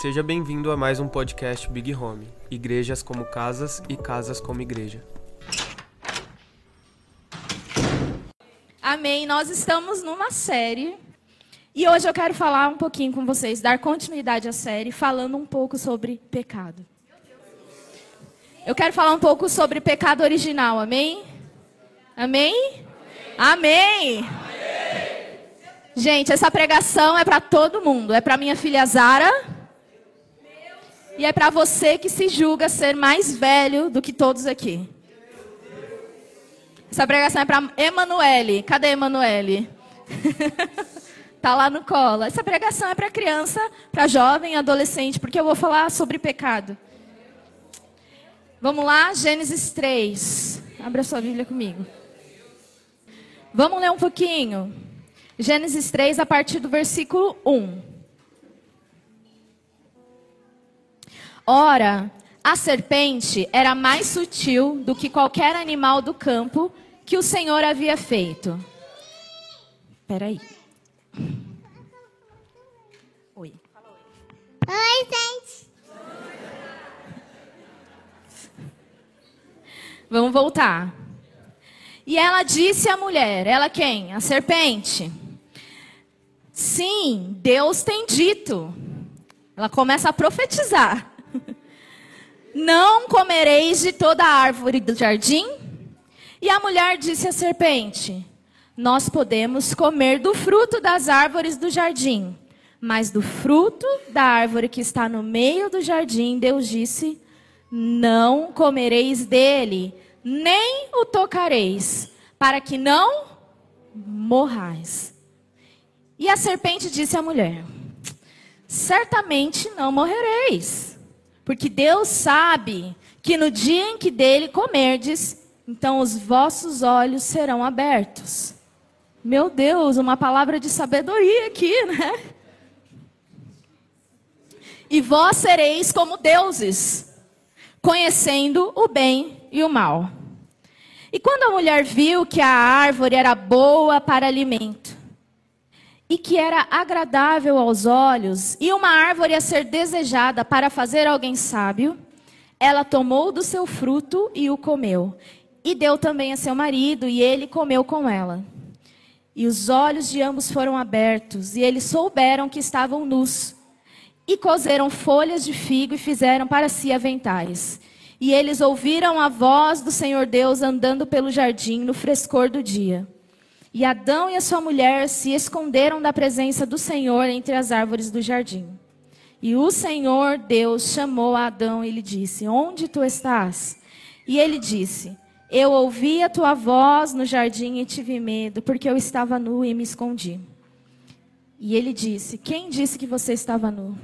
Seja bem-vindo a mais um podcast Big Home Igrejas como Casas e Casas como Igreja. Amém. Nós estamos numa série e hoje eu quero falar um pouquinho com vocês, dar continuidade à série, falando um pouco sobre pecado. Eu quero falar um pouco sobre pecado original, amém? Amém? Amém. amém. Gente, essa pregação é para todo mundo. É para minha filha Zara. E é para você que se julga ser mais velho do que todos aqui. Essa pregação é para Emanuele. Cadê Emanuele? tá lá no colo. Essa pregação é para criança, para jovem, adolescente, porque eu vou falar sobre pecado. Vamos lá, Gênesis 3. Abra sua Bíblia comigo. Vamos ler um pouquinho. Gênesis 3, a partir do versículo 1. Ora, a serpente era mais sutil do que qualquer animal do campo que o Senhor havia feito. Espera aí. Oi. Oi, gente. Vamos voltar. E ela disse à mulher, ela quem? A serpente. Sim, Deus tem dito. Ela começa a profetizar. Não comereis de toda árvore do jardim? E a mulher disse à serpente: Nós podemos comer do fruto das árvores do jardim, mas do fruto da árvore que está no meio do jardim, Deus disse: Não comereis dele, nem o tocareis, para que não morrais. E a serpente disse à mulher: Certamente não morrereis. Porque Deus sabe que no dia em que dele comerdes, então os vossos olhos serão abertos. Meu Deus, uma palavra de sabedoria aqui, né? E vós sereis como deuses, conhecendo o bem e o mal. E quando a mulher viu que a árvore era boa para alimento, e que era agradável aos olhos, e uma árvore a ser desejada para fazer alguém sábio, ela tomou do seu fruto e o comeu. E deu também a seu marido, e ele comeu com ela. E os olhos de ambos foram abertos, e eles souberam que estavam nus. E coseram folhas de figo e fizeram para si aventais. E eles ouviram a voz do Senhor Deus andando pelo jardim no frescor do dia. E Adão e a sua mulher se esconderam da presença do Senhor entre as árvores do jardim. E o Senhor Deus chamou a Adão e lhe disse: Onde tu estás? E ele disse: Eu ouvi a tua voz no jardim e tive medo, porque eu estava nu e me escondi. E ele disse: Quem disse que você estava nu?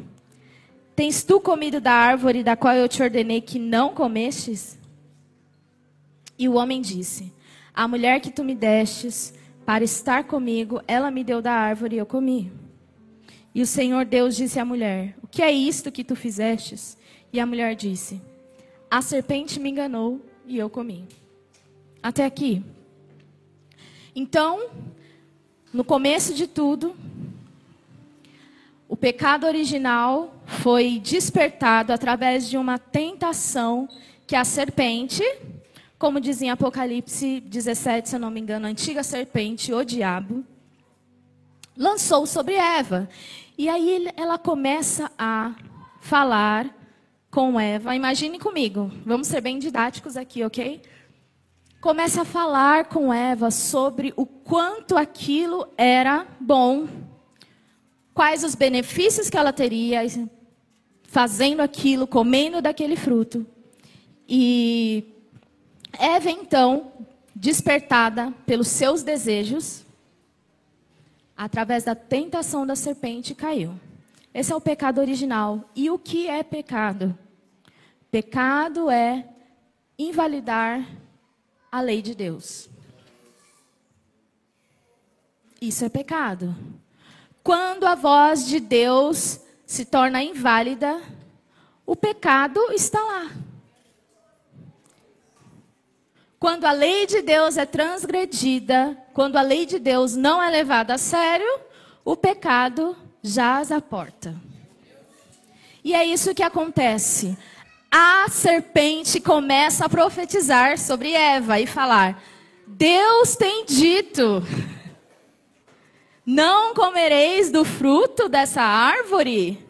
Tens tu comido da árvore da qual eu te ordenei que não comestes? E o homem disse: A mulher que tu me destes para estar comigo, ela me deu da árvore e eu comi. E o Senhor Deus disse à mulher: O que é isto que tu fizestes? E a mulher disse: A serpente me enganou e eu comi. Até aqui. Então, no começo de tudo, o pecado original foi despertado através de uma tentação que a serpente como diz em Apocalipse 17, se eu não me engano, a antiga serpente, o diabo, lançou sobre Eva. E aí ela começa a falar com Eva. Imagine comigo, vamos ser bem didáticos aqui, ok? Começa a falar com Eva sobre o quanto aquilo era bom, quais os benefícios que ela teria fazendo aquilo, comendo daquele fruto. E Eva, então, despertada pelos seus desejos, através da tentação da serpente, caiu. Esse é o pecado original. E o que é pecado? Pecado é invalidar a lei de Deus. Isso é pecado. Quando a voz de Deus se torna inválida, o pecado está lá. Quando a lei de Deus é transgredida, quando a lei de Deus não é levada a sério, o pecado jaz à porta. E é isso que acontece. A serpente começa a profetizar sobre Eva e falar: Deus tem dito, não comereis do fruto dessa árvore?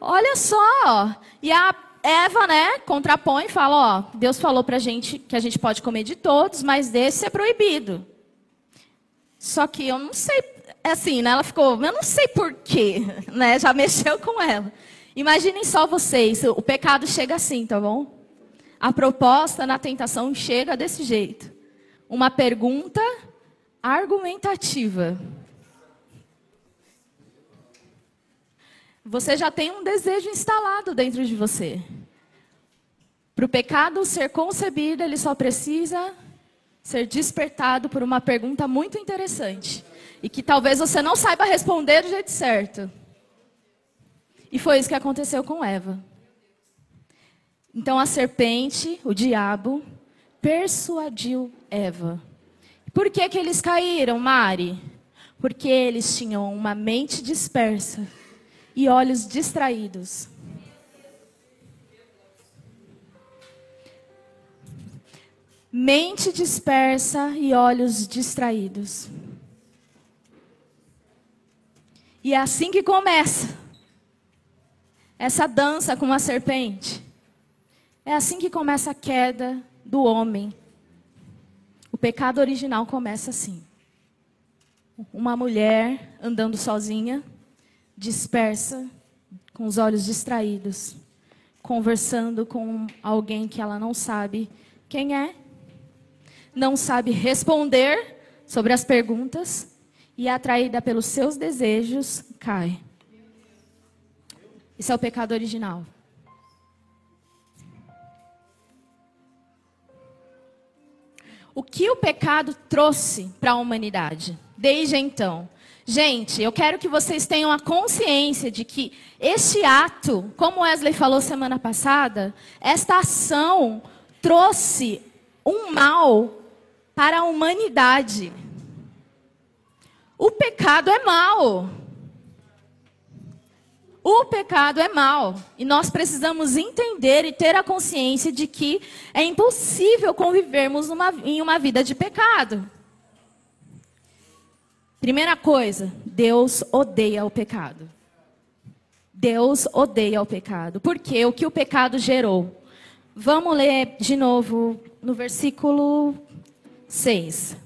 Olha só. E a Eva, né, contrapõe e fala: Ó, Deus falou pra gente que a gente pode comer de todos, mas desse é proibido. Só que eu não sei, assim, né, ela ficou, eu não sei porquê, né, já mexeu com ela. Imaginem só vocês, o pecado chega assim, tá bom? A proposta na tentação chega desse jeito. Uma pergunta argumentativa. Você já tem um desejo instalado dentro de você. Para o pecado ser concebido, ele só precisa ser despertado por uma pergunta muito interessante. E que talvez você não saiba responder do jeito certo. E foi isso que aconteceu com Eva. Então a serpente, o diabo, persuadiu Eva. Por que, que eles caíram, Mari? Porque eles tinham uma mente dispersa e olhos distraídos. Mente dispersa e olhos distraídos. E é assim que começa essa dança com a serpente. É assim que começa a queda do homem. O pecado original começa assim. Uma mulher andando sozinha, dispersa, com os olhos distraídos, conversando com alguém que ela não sabe quem é, não sabe responder sobre as perguntas e atraída pelos seus desejos, cai. Isso é o pecado original. O que o pecado trouxe para a humanidade desde então? Gente, eu quero que vocês tenham a consciência de que este ato, como Wesley falou semana passada, esta ação trouxe um mal para a humanidade. O pecado é mal. O pecado é mal e nós precisamos entender e ter a consciência de que é impossível convivermos numa, em uma vida de pecado. Primeira coisa, Deus odeia o pecado. Deus odeia o pecado. Porque o que o pecado gerou? Vamos ler de novo no versículo 6.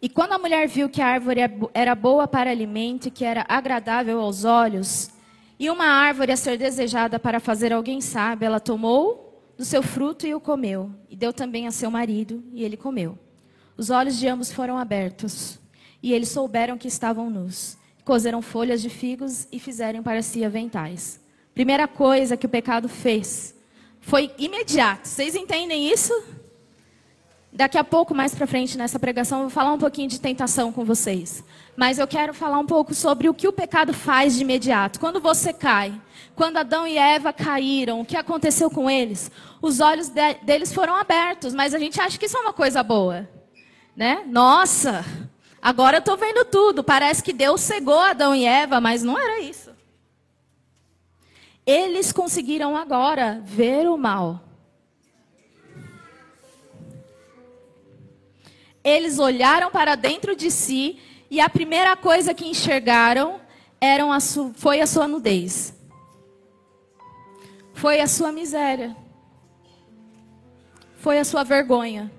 E quando a mulher viu que a árvore era boa para alimento e que era agradável aos olhos, e uma árvore a ser desejada para fazer alguém sábio, ela tomou do seu fruto e o comeu, e deu também a seu marido, e ele comeu. Os olhos de ambos foram abertos, e eles souberam que estavam nus. Cozeram folhas de figos e fizeram para si aventais. Primeira coisa que o pecado fez foi imediato. Vocês entendem isso? Daqui a pouco, mais para frente nessa pregação, eu vou falar um pouquinho de tentação com vocês. Mas eu quero falar um pouco sobre o que o pecado faz de imediato. Quando você cai, quando Adão e Eva caíram, o que aconteceu com eles? Os olhos de, deles foram abertos, mas a gente acha que isso é uma coisa boa. Né? Nossa, agora eu estou vendo tudo. Parece que Deus cegou Adão e Eva, mas não era isso. Eles conseguiram agora ver o mal. Eles olharam para dentro de si e a primeira coisa que enxergaram eram a foi a sua nudez. Foi a sua miséria. Foi a sua vergonha.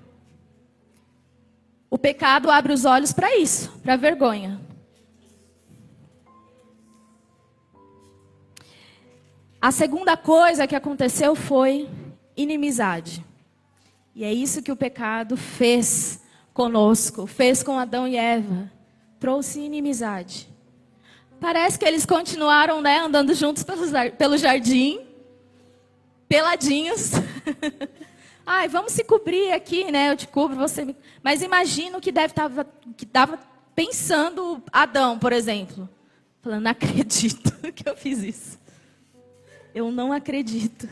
O pecado abre os olhos para isso, para a vergonha. A segunda coisa que aconteceu foi inimizade. E é isso que o pecado fez conosco, fez com Adão e Eva, trouxe inimizade. Parece que eles continuaram né, andando juntos pelo jardim, peladinhos. Ai, vamos se cobrir aqui, né? Eu te cubro, você me... Mas imagino que deve tava, que dava, pensando Adão, por exemplo. Falando, não acredito que eu fiz isso. Eu não acredito.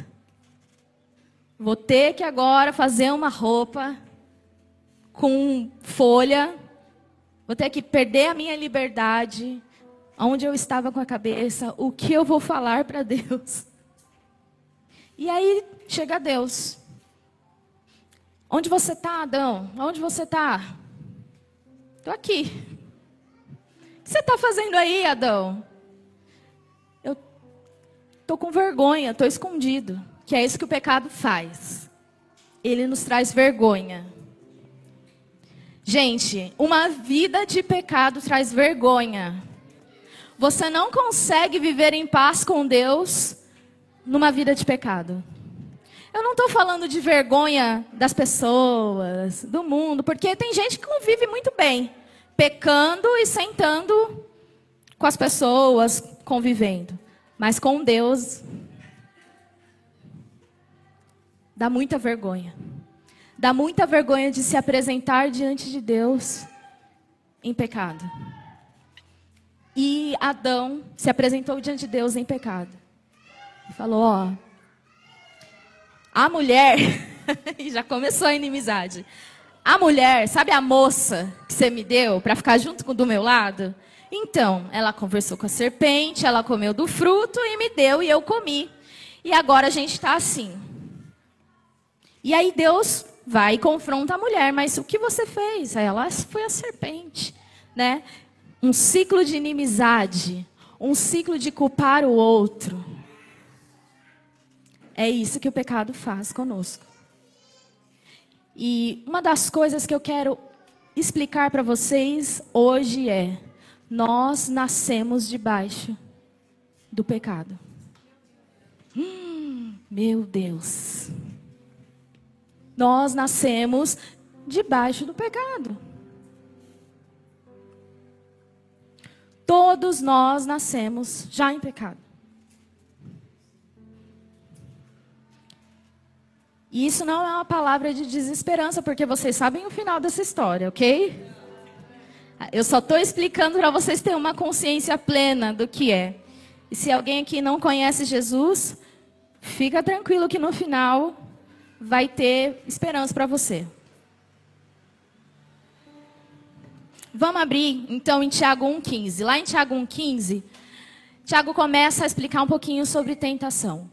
Vou ter que agora fazer uma roupa com folha. Vou ter que perder a minha liberdade. Onde eu estava com a cabeça. O que eu vou falar para Deus? E aí chega Deus. Onde você está, Adão? Onde você está? Estou aqui. O que você está fazendo aí, Adão? Eu estou com vergonha, estou escondido. Que é isso que o pecado faz. Ele nos traz vergonha. Gente, uma vida de pecado traz vergonha. Você não consegue viver em paz com Deus numa vida de pecado. Eu não estou falando de vergonha das pessoas, do mundo, porque tem gente que convive muito bem, pecando e sentando com as pessoas, convivendo. Mas com Deus, dá muita vergonha. Dá muita vergonha de se apresentar diante de Deus em pecado. E Adão se apresentou diante de Deus em pecado. E falou: Ó, a mulher, e já começou a inimizade. A mulher, sabe a moça que você me deu para ficar junto com do meu lado? Então, ela conversou com a serpente, ela comeu do fruto e me deu e eu comi. E agora a gente está assim. E aí Deus vai e confronta a mulher, mas o que você fez? Aí ela foi a serpente, né? Um ciclo de inimizade, um ciclo de culpar o outro. É isso que o pecado faz conosco. E uma das coisas que eu quero explicar para vocês hoje é: nós nascemos debaixo do pecado. Hum, meu Deus. Nós nascemos debaixo do pecado. Todos nós nascemos já em pecado. E isso não é uma palavra de desesperança, porque vocês sabem o final dessa história, ok? Eu só estou explicando para vocês terem uma consciência plena do que é. E se alguém aqui não conhece Jesus, fica tranquilo que no final vai ter esperança para você. Vamos abrir então em Tiago 1,15. Lá em Tiago 1,15, Tiago começa a explicar um pouquinho sobre tentação.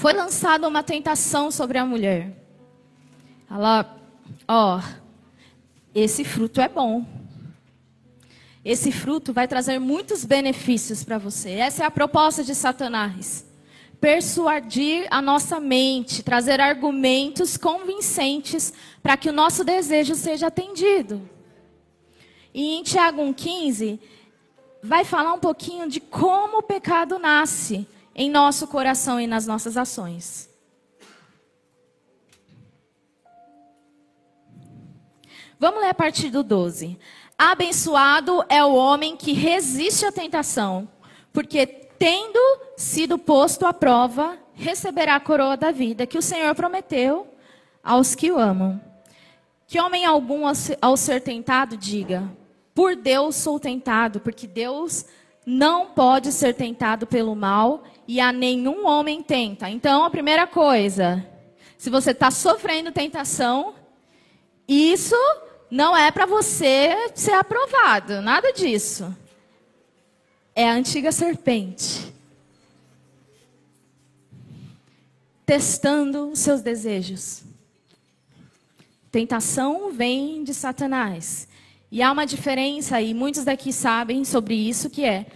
foi lançada uma tentação sobre a mulher. Ela, ó, esse fruto é bom. Esse fruto vai trazer muitos benefícios para você. Essa é a proposta de Satanás. Persuadir a nossa mente, trazer argumentos convincentes para que o nosso desejo seja atendido. E em Tiago 1,15, vai falar um pouquinho de como o pecado nasce em nosso coração e nas nossas ações. Vamos ler a partir do 12. Abençoado é o homem que resiste à tentação, porque tendo sido posto à prova, receberá a coroa da vida que o Senhor prometeu aos que o amam. Que homem algum, ao ser tentado, diga: Por Deus sou tentado, porque Deus não pode ser tentado pelo mal e a nenhum homem tenta. Então, a primeira coisa, se você está sofrendo tentação, isso não é para você ser aprovado, nada disso. É a antiga serpente. Testando os seus desejos. Tentação vem de Satanás. E há uma diferença, e muitos daqui sabem sobre isso, que é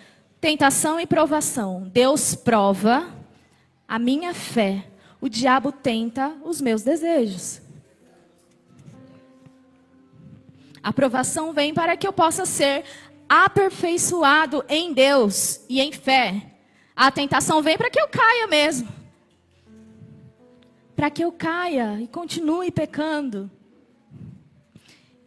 tentação e provação. Deus prova a minha fé. O diabo tenta os meus desejos. A provação vem para que eu possa ser aperfeiçoado em Deus e em fé. A tentação vem para que eu caia mesmo. Para que eu caia e continue pecando.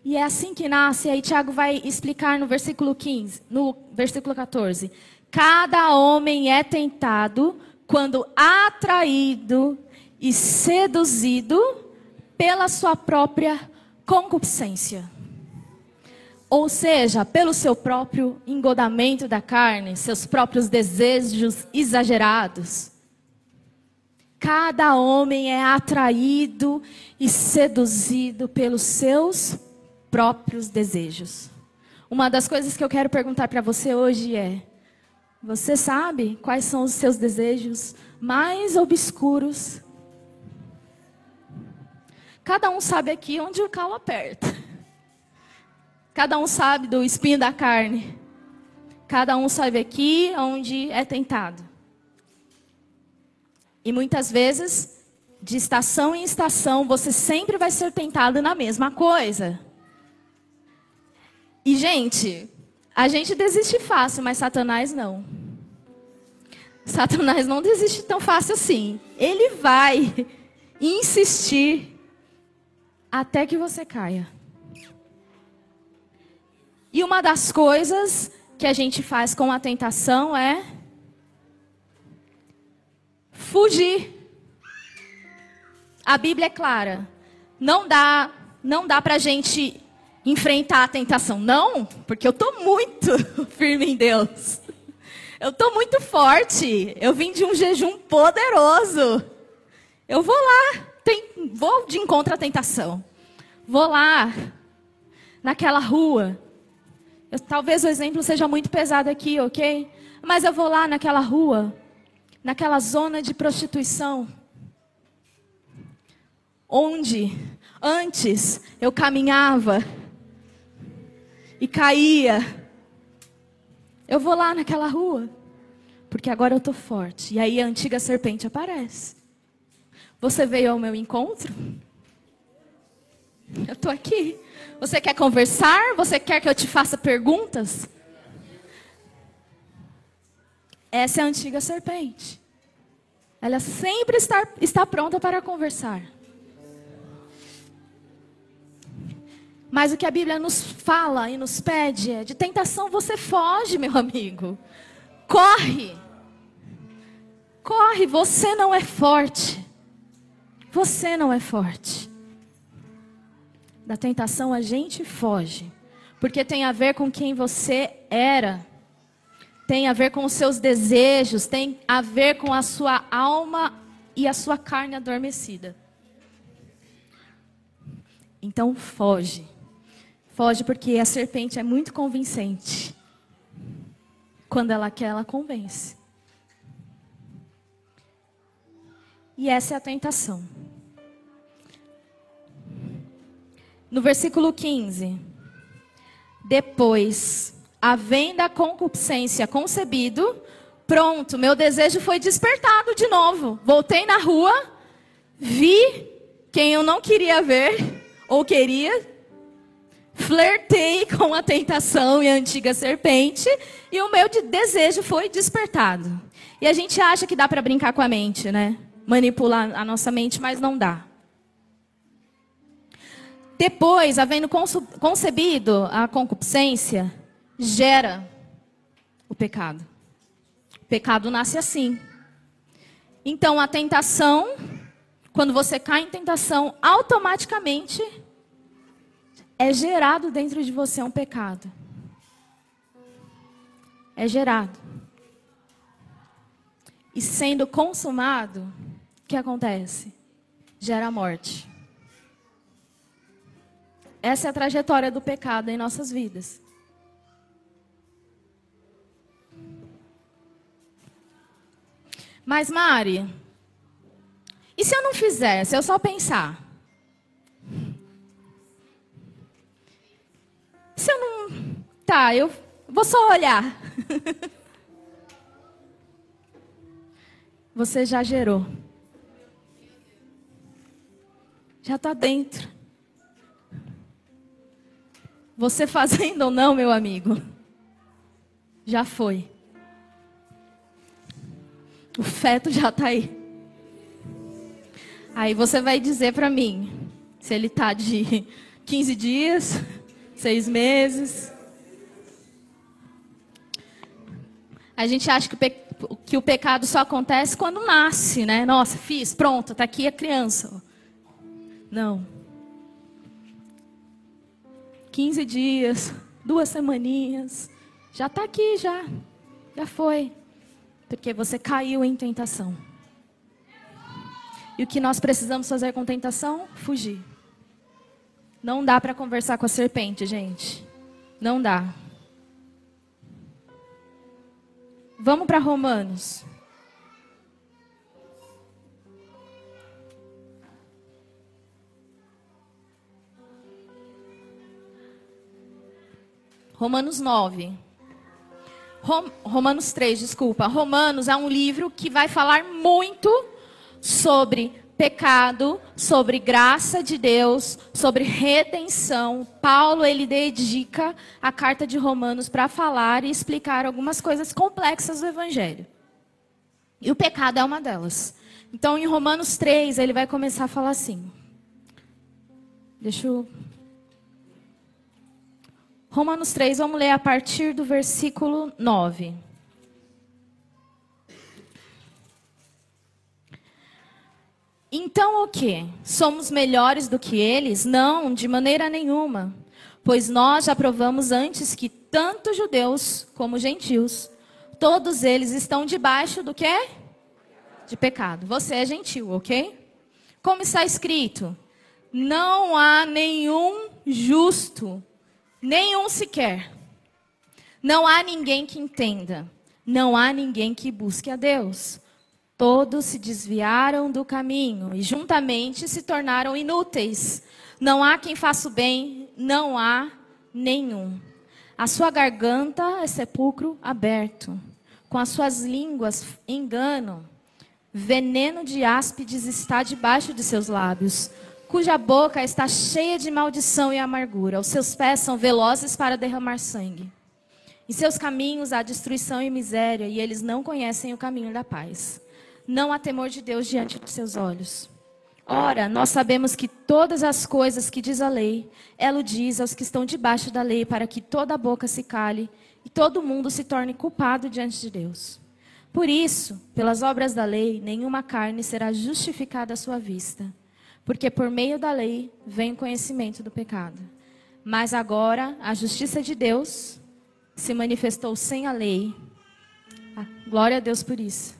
E é assim que nasce, aí Tiago vai explicar no versículo 15, no versículo 14. Cada homem é tentado quando atraído e seduzido pela sua própria concupiscência. Ou seja, pelo seu próprio engodamento da carne, seus próprios desejos exagerados. Cada homem é atraído e seduzido pelos seus próprios desejos. Uma das coisas que eu quero perguntar para você hoje é: você sabe quais são os seus desejos mais obscuros? Cada um sabe aqui onde o calo aperta. Cada um sabe do espinho da carne. Cada um sabe aqui onde é tentado. E muitas vezes, de estação em estação, você sempre vai ser tentado na mesma coisa. E, gente, a gente desiste fácil, mas Satanás não. Satanás não desiste tão fácil assim. Ele vai insistir até que você caia. E uma das coisas que a gente faz com a tentação é fugir. A Bíblia é clara. Não dá, não dá pra gente enfrentar a tentação. Não, porque eu tô muito firme em Deus. Eu tô muito forte. Eu vim de um jejum poderoso. Eu vou lá, tem, vou de encontro à tentação. Vou lá, naquela rua. Eu, talvez o exemplo seja muito pesado aqui, ok? Mas eu vou lá naquela rua, naquela zona de prostituição, onde antes eu caminhava e caía. Eu vou lá naquela rua, porque agora eu estou forte. E aí a antiga serpente aparece. Você veio ao meu encontro? Eu estou aqui. Você quer conversar? Você quer que eu te faça perguntas? Essa é a antiga serpente. Ela sempre está, está pronta para conversar. Mas o que a Bíblia nos fala e nos pede é: de tentação você foge, meu amigo. Corre. Corre, você não é forte. Você não é forte. Da tentação a gente foge, porque tem a ver com quem você era, tem a ver com os seus desejos, tem a ver com a sua alma e a sua carne adormecida. Então foge. Foge porque a serpente é muito convincente. Quando ela quer, ela convence. E essa é a tentação. No versículo 15. Depois, havendo a concupiscência concebido, pronto, meu desejo foi despertado de novo. Voltei na rua, vi quem eu não queria ver, ou queria, flertei com a tentação e a antiga serpente, e o meu de desejo foi despertado. E a gente acha que dá para brincar com a mente, né? Manipular a nossa mente, mas não dá. Depois, havendo concebido a concupiscência, gera o pecado. O pecado nasce assim. Então, a tentação, quando você cai em tentação, automaticamente é gerado dentro de você um pecado. É gerado. E sendo consumado, o que acontece? Gera morte. Essa é a trajetória do pecado em nossas vidas. Mas, Mari, e se eu não fizer, se eu só pensar? Se eu não. Tá, eu vou só olhar. Você já gerou. Já está dentro. Você fazendo ou não, meu amigo, já foi. O feto já está aí. Aí você vai dizer para mim se ele está de 15 dias, seis meses. A gente acha que o, pe... que o pecado só acontece quando nasce, né? Nossa, fiz, pronto, está aqui a criança. Não. 15 dias, duas semaninhas. Já está aqui, já. Já foi. Porque você caiu em tentação. E o que nós precisamos fazer com tentação? Fugir. Não dá para conversar com a serpente, gente. Não dá. Vamos para Romanos. Romanos 9. Rom, Romanos 3, desculpa. Romanos é um livro que vai falar muito sobre pecado, sobre graça de Deus, sobre redenção. Paulo ele dedica a carta de Romanos para falar e explicar algumas coisas complexas do evangelho. E o pecado é uma delas. Então, em Romanos 3, ele vai começar a falar assim. Deixa eu Romanos 3, vamos ler a partir do versículo 9. Então o que? Somos melhores do que eles? Não, de maneira nenhuma. Pois nós já provamos antes que tanto judeus como gentios, todos eles estão debaixo do que? De pecado. Você é gentil, ok? Como está escrito? Não há nenhum justo, Nenhum sequer. Não há ninguém que entenda. Não há ninguém que busque a Deus. Todos se desviaram do caminho e juntamente se tornaram inúteis. Não há quem faça o bem, não há nenhum. A sua garganta é sepulcro aberto. Com as suas línguas engano. Veneno de áspides está debaixo de seus lábios cuja boca está cheia de maldição e amargura. Os seus pés são velozes para derramar sangue. Em seus caminhos há destruição e miséria, e eles não conhecem o caminho da paz. Não há temor de Deus diante de seus olhos. Ora, nós sabemos que todas as coisas que diz a lei, ela o diz aos que estão debaixo da lei, para que toda a boca se cale e todo mundo se torne culpado diante de Deus. Por isso, pelas obras da lei, nenhuma carne será justificada à sua vista porque por meio da lei vem o conhecimento do pecado. Mas agora a justiça de Deus se manifestou sem a lei. Ah, glória a Deus por isso.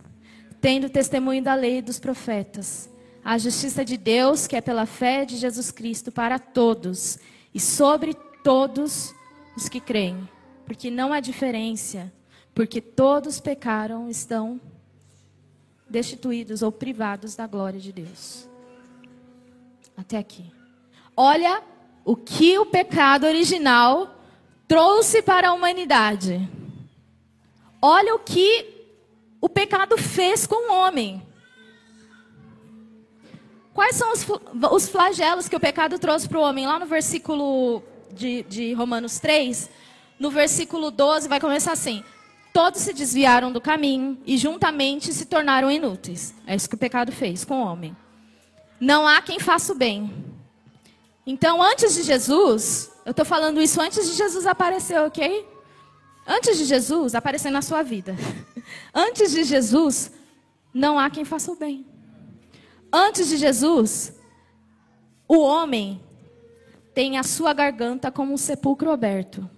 Tendo testemunho da lei e dos profetas. A justiça de Deus, que é pela fé de Jesus Cristo para todos e sobre todos os que creem. Porque não há diferença, porque todos pecaram, estão destituídos ou privados da glória de Deus até aqui. Olha o que o pecado original trouxe para a humanidade. Olha o que o pecado fez com o homem. Quais são os, os flagelos que o pecado trouxe para o homem? Lá no versículo de, de Romanos 3, no versículo 12, vai começar assim: Todos se desviaram do caminho e juntamente se tornaram inúteis. É isso que o pecado fez com o homem. Não há quem faça o bem. Então, antes de Jesus, eu estou falando isso antes de Jesus aparecer, ok? Antes de Jesus aparecer na sua vida. Antes de Jesus, não há quem faça o bem. Antes de Jesus, o homem tem a sua garganta como um sepulcro aberto.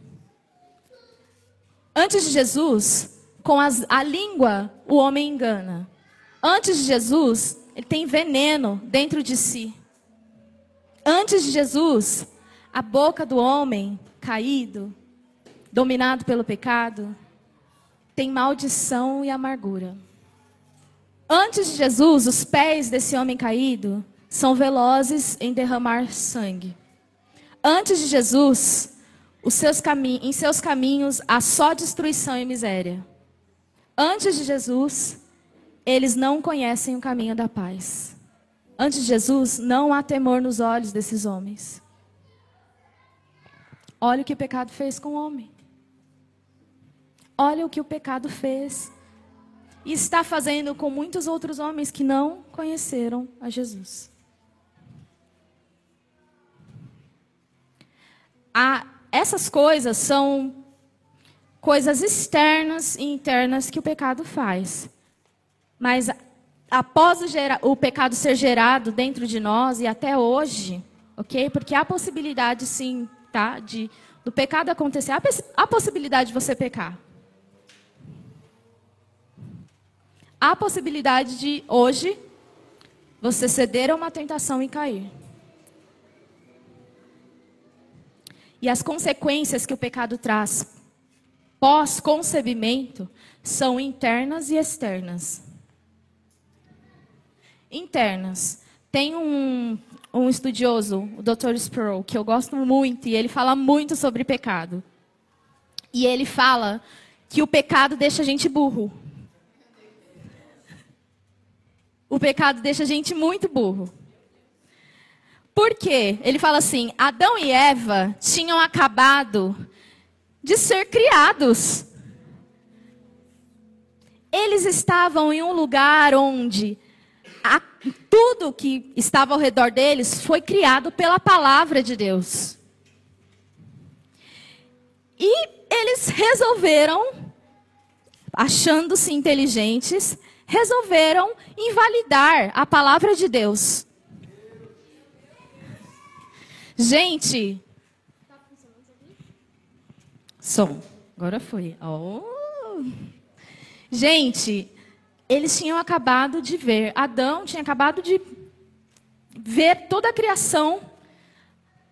Antes de Jesus, com as, a língua, o homem engana. Antes de Jesus, ele tem veneno dentro de si. Antes de Jesus, a boca do homem caído, dominado pelo pecado, tem maldição e amargura. Antes de Jesus, os pés desse homem caído são velozes em derramar sangue. Antes de Jesus, seus em seus caminhos há só destruição e miséria. Antes de Jesus, eles não conhecem o caminho da paz. Antes de Jesus, não há temor nos olhos desses homens. Olha o que o pecado fez com o homem. Olha o que o pecado fez. E está fazendo com muitos outros homens que não conheceram a Jesus. A, essas coisas são coisas externas e internas que o pecado faz. Mas após o, gera, o, pecado ser gerado dentro de nós e até hoje, ok? Porque há possibilidade, sim, tá? De do pecado acontecer, há, há possibilidade de você pecar. Há possibilidade de hoje você ceder a uma tentação e cair. E as consequências que o pecado traz pós-concebimento são internas e externas. Internas. Tem um, um estudioso, o Dr. Sproul, que eu gosto muito, e ele fala muito sobre pecado. E ele fala que o pecado deixa a gente burro. O pecado deixa a gente muito burro. Por quê? Ele fala assim: Adão e Eva tinham acabado de ser criados. Eles estavam em um lugar onde tudo que estava ao redor deles foi criado pela palavra de Deus. E eles resolveram, achando-se inteligentes, resolveram invalidar a palavra de Deus. Gente, som. Agora foi. Oh. Gente, eles tinham acabado de ver, Adão tinha acabado de ver toda a criação.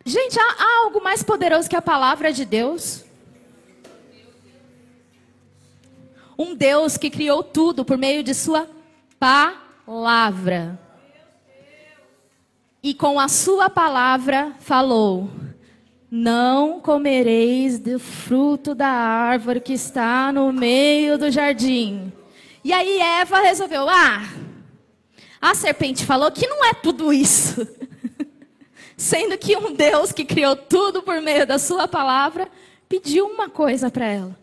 Gente, há, há algo mais poderoso que a palavra de Deus? Um Deus que criou tudo por meio de Sua palavra. E com a Sua palavra falou: Não comereis do fruto da árvore que está no meio do jardim. E aí Eva resolveu: Ah, a serpente falou que não é tudo isso. Sendo que um Deus que criou tudo por meio da Sua palavra pediu uma coisa para ela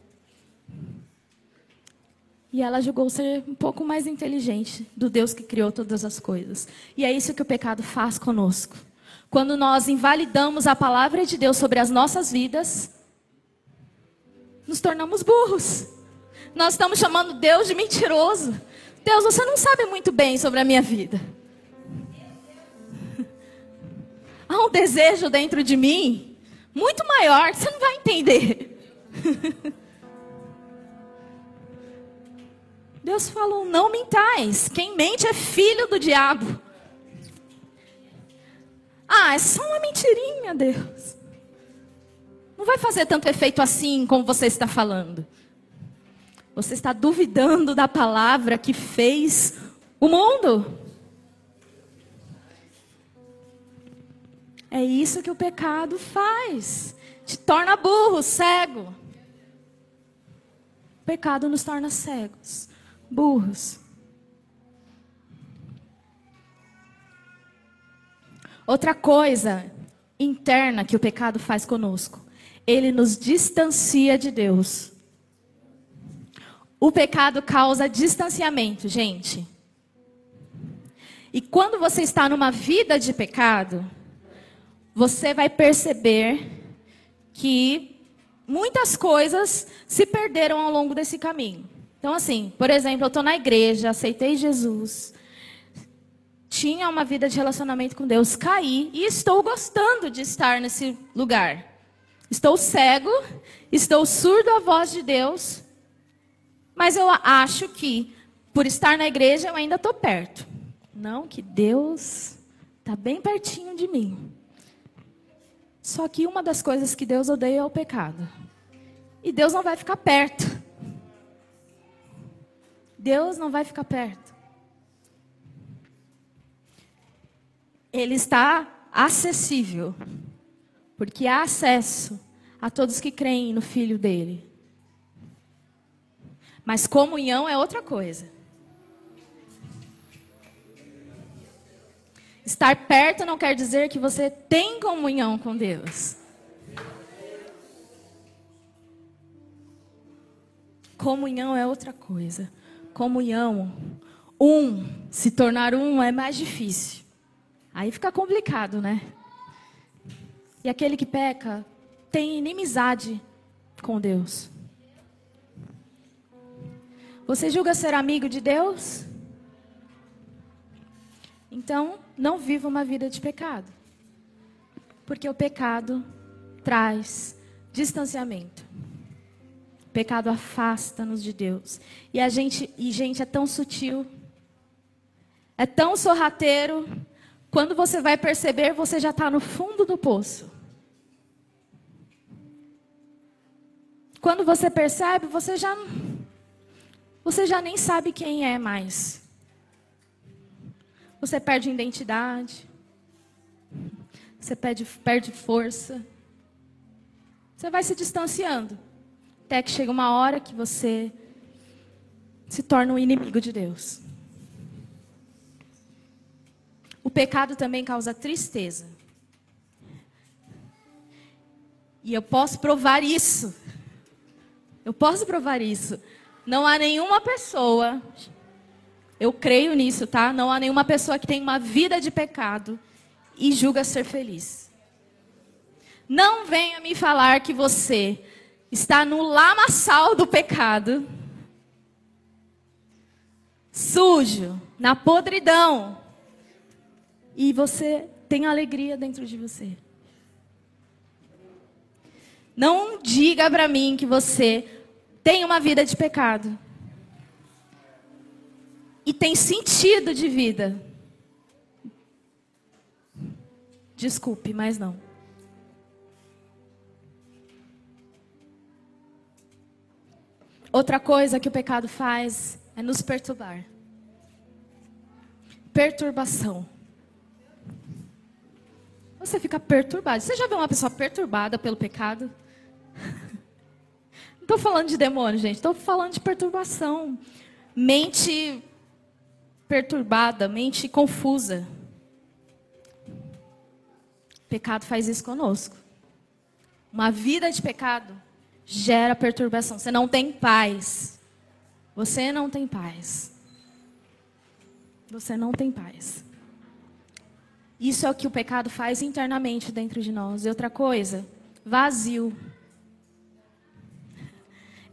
e ela julgou ser um pouco mais inteligente do Deus que criou todas as coisas. E é isso que o pecado faz conosco. Quando nós invalidamos a palavra de Deus sobre as nossas vidas, nos tornamos burros. Nós estamos chamando Deus de mentiroso. Deus, você não sabe muito bem sobre a minha vida. Há um desejo dentro de mim muito maior que você não vai entender. Deus falou: não mentais. Quem mente é filho do diabo. Ah, é só uma mentirinha, Deus. Não vai fazer tanto efeito assim como você está falando. Você está duvidando da palavra que fez o mundo. É isso que o pecado faz. Te torna burro, cego. O pecado nos torna cegos burros. Outra coisa interna que o pecado faz conosco, ele nos distancia de Deus. O pecado causa distanciamento, gente. E quando você está numa vida de pecado, você vai perceber que muitas coisas se perderam ao longo desse caminho. Então, assim, por exemplo, eu estou na igreja, aceitei Jesus, tinha uma vida de relacionamento com Deus, caí e estou gostando de estar nesse lugar. Estou cego, estou surdo à voz de Deus, mas eu acho que, por estar na igreja, eu ainda estou perto. Não, que Deus está bem pertinho de mim. Só que uma das coisas que Deus odeia é o pecado. E Deus não vai ficar perto. Deus não vai ficar perto. Ele está acessível, porque há acesso a todos que creem no Filho dele. Mas comunhão é outra coisa. Estar perto não quer dizer que você tem comunhão com Deus. Comunhão é outra coisa comunhão, um, se tornar um é mais difícil. Aí fica complicado, né? E aquele que peca tem inimizade com Deus. Você julga ser amigo de Deus? Então, não viva uma vida de pecado. Porque o pecado traz distanciamento. O pecado afasta-nos de Deus. E a gente, e gente, é tão sutil. É tão sorrateiro. Quando você vai perceber, você já está no fundo do poço. Quando você percebe, você já você já nem sabe quem é mais. Você perde identidade. Você perde, perde força. Você vai se distanciando. Até que chega uma hora que você se torna um inimigo de Deus. O pecado também causa tristeza. E eu posso provar isso. Eu posso provar isso. Não há nenhuma pessoa, eu creio nisso, tá? Não há nenhuma pessoa que tem uma vida de pecado e julga ser feliz. Não venha me falar que você está no lamaçal do pecado, sujo, na podridão, e você tem alegria dentro de você. Não diga para mim que você tem uma vida de pecado e tem sentido de vida. Desculpe, mas não. Outra coisa que o pecado faz é nos perturbar. Perturbação. Você fica perturbado. Você já viu uma pessoa perturbada pelo pecado? Não estou falando de demônio, gente. Estou falando de perturbação. Mente perturbada, mente confusa. Pecado faz isso conosco. Uma vida de pecado gera perturbação. Você não tem paz. Você não tem paz. Você não tem paz. Isso é o que o pecado faz internamente dentro de nós. E outra coisa, vazio.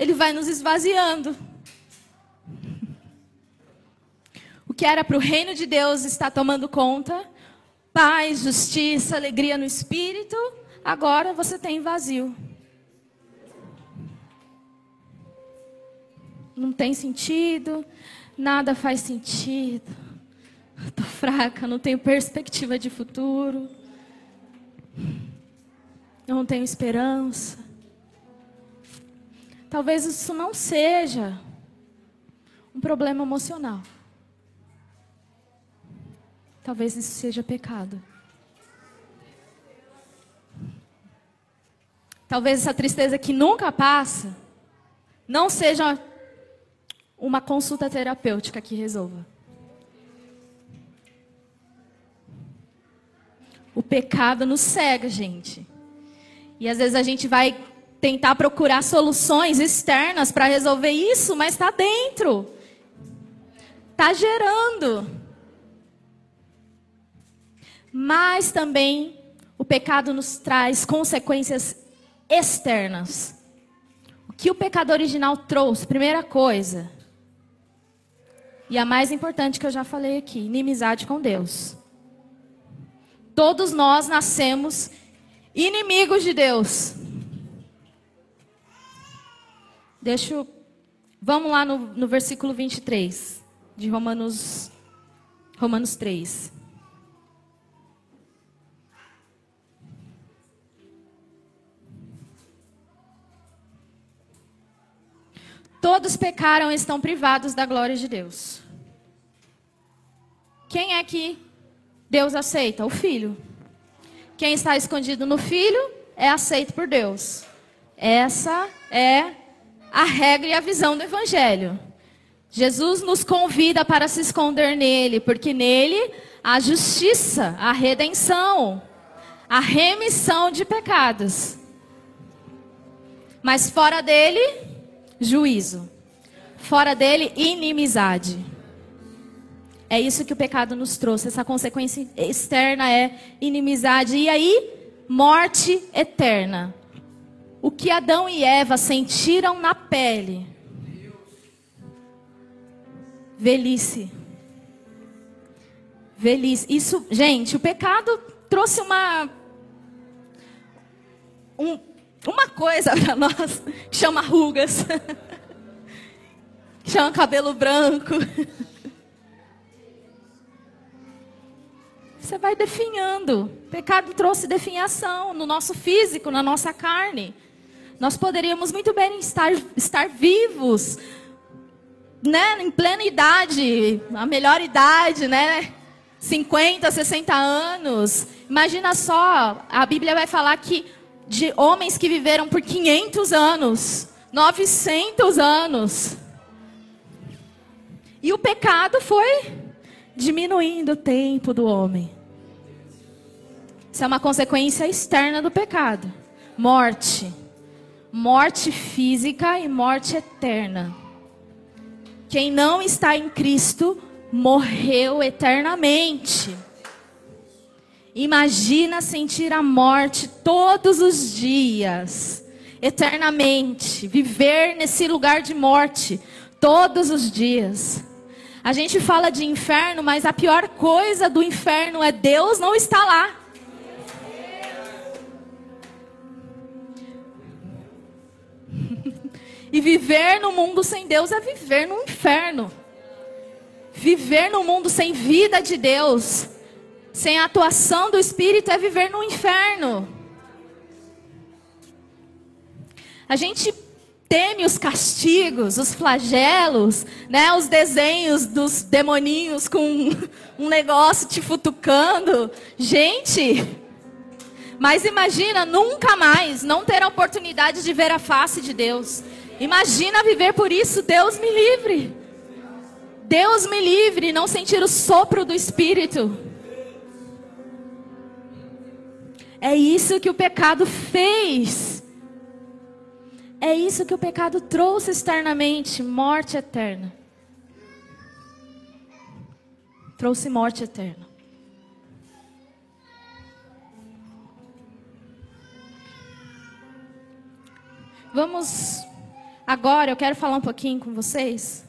Ele vai nos esvaziando. O que era para o reino de Deus está tomando conta paz, justiça, alegria no espírito, agora você tem vazio. Não tem sentido, nada faz sentido. Estou fraca, não tenho perspectiva de futuro. Eu não tenho esperança. Talvez isso não seja um problema emocional. Talvez isso seja pecado. Talvez essa tristeza que nunca passa não seja uma consulta terapêutica que resolva. O pecado nos cega, gente. E às vezes a gente vai tentar procurar soluções externas para resolver isso, mas está dentro. Está gerando mas também o pecado nos traz consequências externas. O que o pecado original trouxe? Primeira coisa, e a mais importante que eu já falei aqui: inimizade com Deus. Todos nós nascemos inimigos de Deus. Deixa eu. Vamos lá no, no versículo 23 de Romanos, Romanos 3. Todos pecaram e estão privados da glória de Deus. Quem é que Deus aceita? O filho. Quem está escondido no filho é aceito por Deus. Essa é a regra e a visão do evangelho. Jesus nos convida para se esconder nele, porque nele há justiça, a redenção, a remissão de pecados. Mas fora dele, juízo. Fora dele, inimizade. É isso que o pecado nos trouxe. Essa consequência externa é inimizade. E aí, morte eterna. O que Adão e Eva sentiram na pele. Velhice. Velhice. Isso, gente, o pecado trouxe uma um, uma coisa para nós que chama rugas, que chama cabelo branco. Você vai definhando. O pecado trouxe definhação no nosso físico, na nossa carne. Nós poderíamos muito bem estar, estar vivos, né, em plena idade, a melhor idade, né? 50, 60 anos. Imagina só, a Bíblia vai falar que de homens que viveram por 500 anos, 900 anos. E o pecado foi diminuindo o tempo do homem. Isso é uma consequência externa do pecado. Morte. Morte física e morte eterna. Quem não está em Cristo morreu eternamente. Imagina sentir a morte todos os dias, eternamente, viver nesse lugar de morte todos os dias. A gente fala de inferno, mas a pior coisa do inferno é Deus não estar lá. E viver no mundo sem Deus é viver no inferno. Viver no mundo sem vida de Deus, sem a atuação do Espírito, é viver no inferno. A gente teme os castigos, os flagelos, né, os desenhos dos demoninhos com um negócio te futucando. Gente, mas imagina nunca mais não ter a oportunidade de ver a face de Deus. Imagina viver por isso, Deus me livre. Deus me livre não sentir o sopro do Espírito. É isso que o pecado fez. É isso que o pecado trouxe externamente morte eterna. Trouxe morte eterna. Vamos agora, eu quero falar um pouquinho com vocês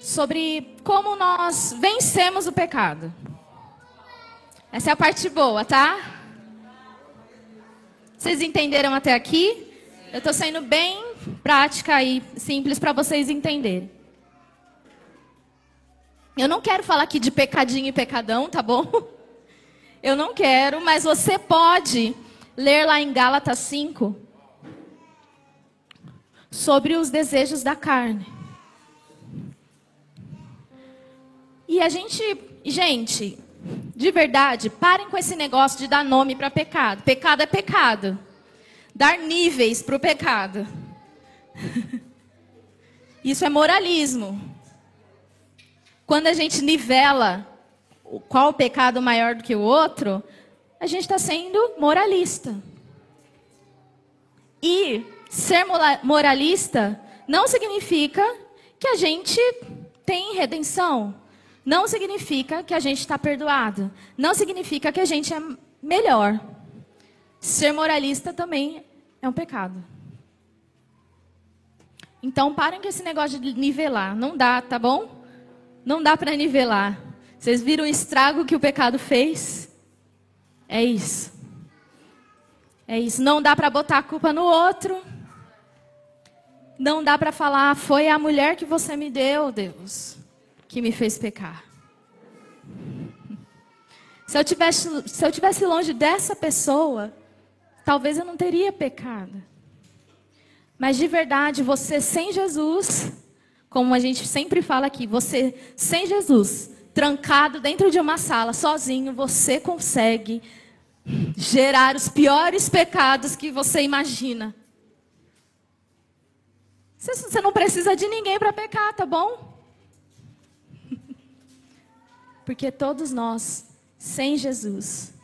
sobre como nós vencemos o pecado. Essa é a parte boa, tá? Vocês entenderam até aqui? Eu estou sendo bem prática e simples para vocês entenderem. Eu não quero falar aqui de pecadinho e pecadão, tá bom? Eu não quero, mas você pode ler lá em Gálatas 5 sobre os desejos da carne. E a gente, gente, de verdade, parem com esse negócio de dar nome para pecado. Pecado é pecado. Dar níveis para o pecado. Isso é moralismo. Quando a gente nivela qual o pecado maior do que o outro, a gente está sendo moralista. E ser moralista não significa que a gente tem redenção. Não significa que a gente está perdoado. Não significa que a gente é melhor. Ser moralista também é um pecado. Então parem com esse negócio de nivelar. Não dá, tá bom? Não dá para nivelar. Vocês viram o estrago que o pecado fez? É isso. É isso. Não dá para botar a culpa no outro. Não dá para falar, foi a mulher que você me deu, Deus que me fez pecar. Se eu tivesse, se eu tivesse longe dessa pessoa, talvez eu não teria pecado. Mas de verdade, você sem Jesus, como a gente sempre fala aqui, você sem Jesus, trancado dentro de uma sala, sozinho, você consegue gerar os piores pecados que você imagina. Você não precisa de ninguém para pecar, tá bom? Porque todos nós, sem Jesus,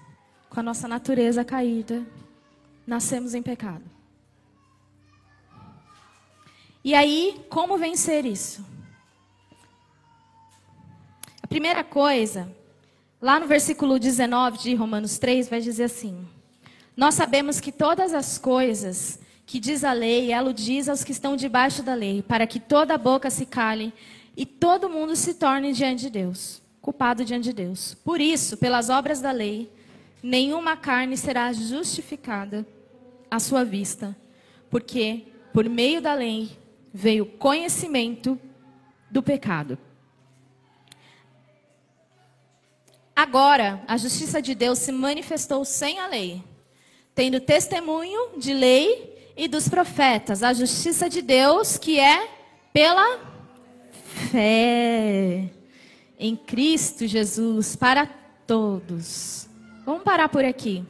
com a nossa natureza caída, nascemos em pecado. E aí, como vencer isso? A primeira coisa, lá no versículo 19 de Romanos 3, vai dizer assim: Nós sabemos que todas as coisas que diz a lei, ela o diz aos que estão debaixo da lei, para que toda boca se cale e todo mundo se torne diante de Deus culpado diante de Deus. Por isso, pelas obras da lei, nenhuma carne será justificada à sua vista, porque por meio da lei veio conhecimento do pecado. Agora, a justiça de Deus se manifestou sem a lei, tendo testemunho de lei e dos profetas, a justiça de Deus que é pela fé em Cristo Jesus para todos. Vamos parar por aqui.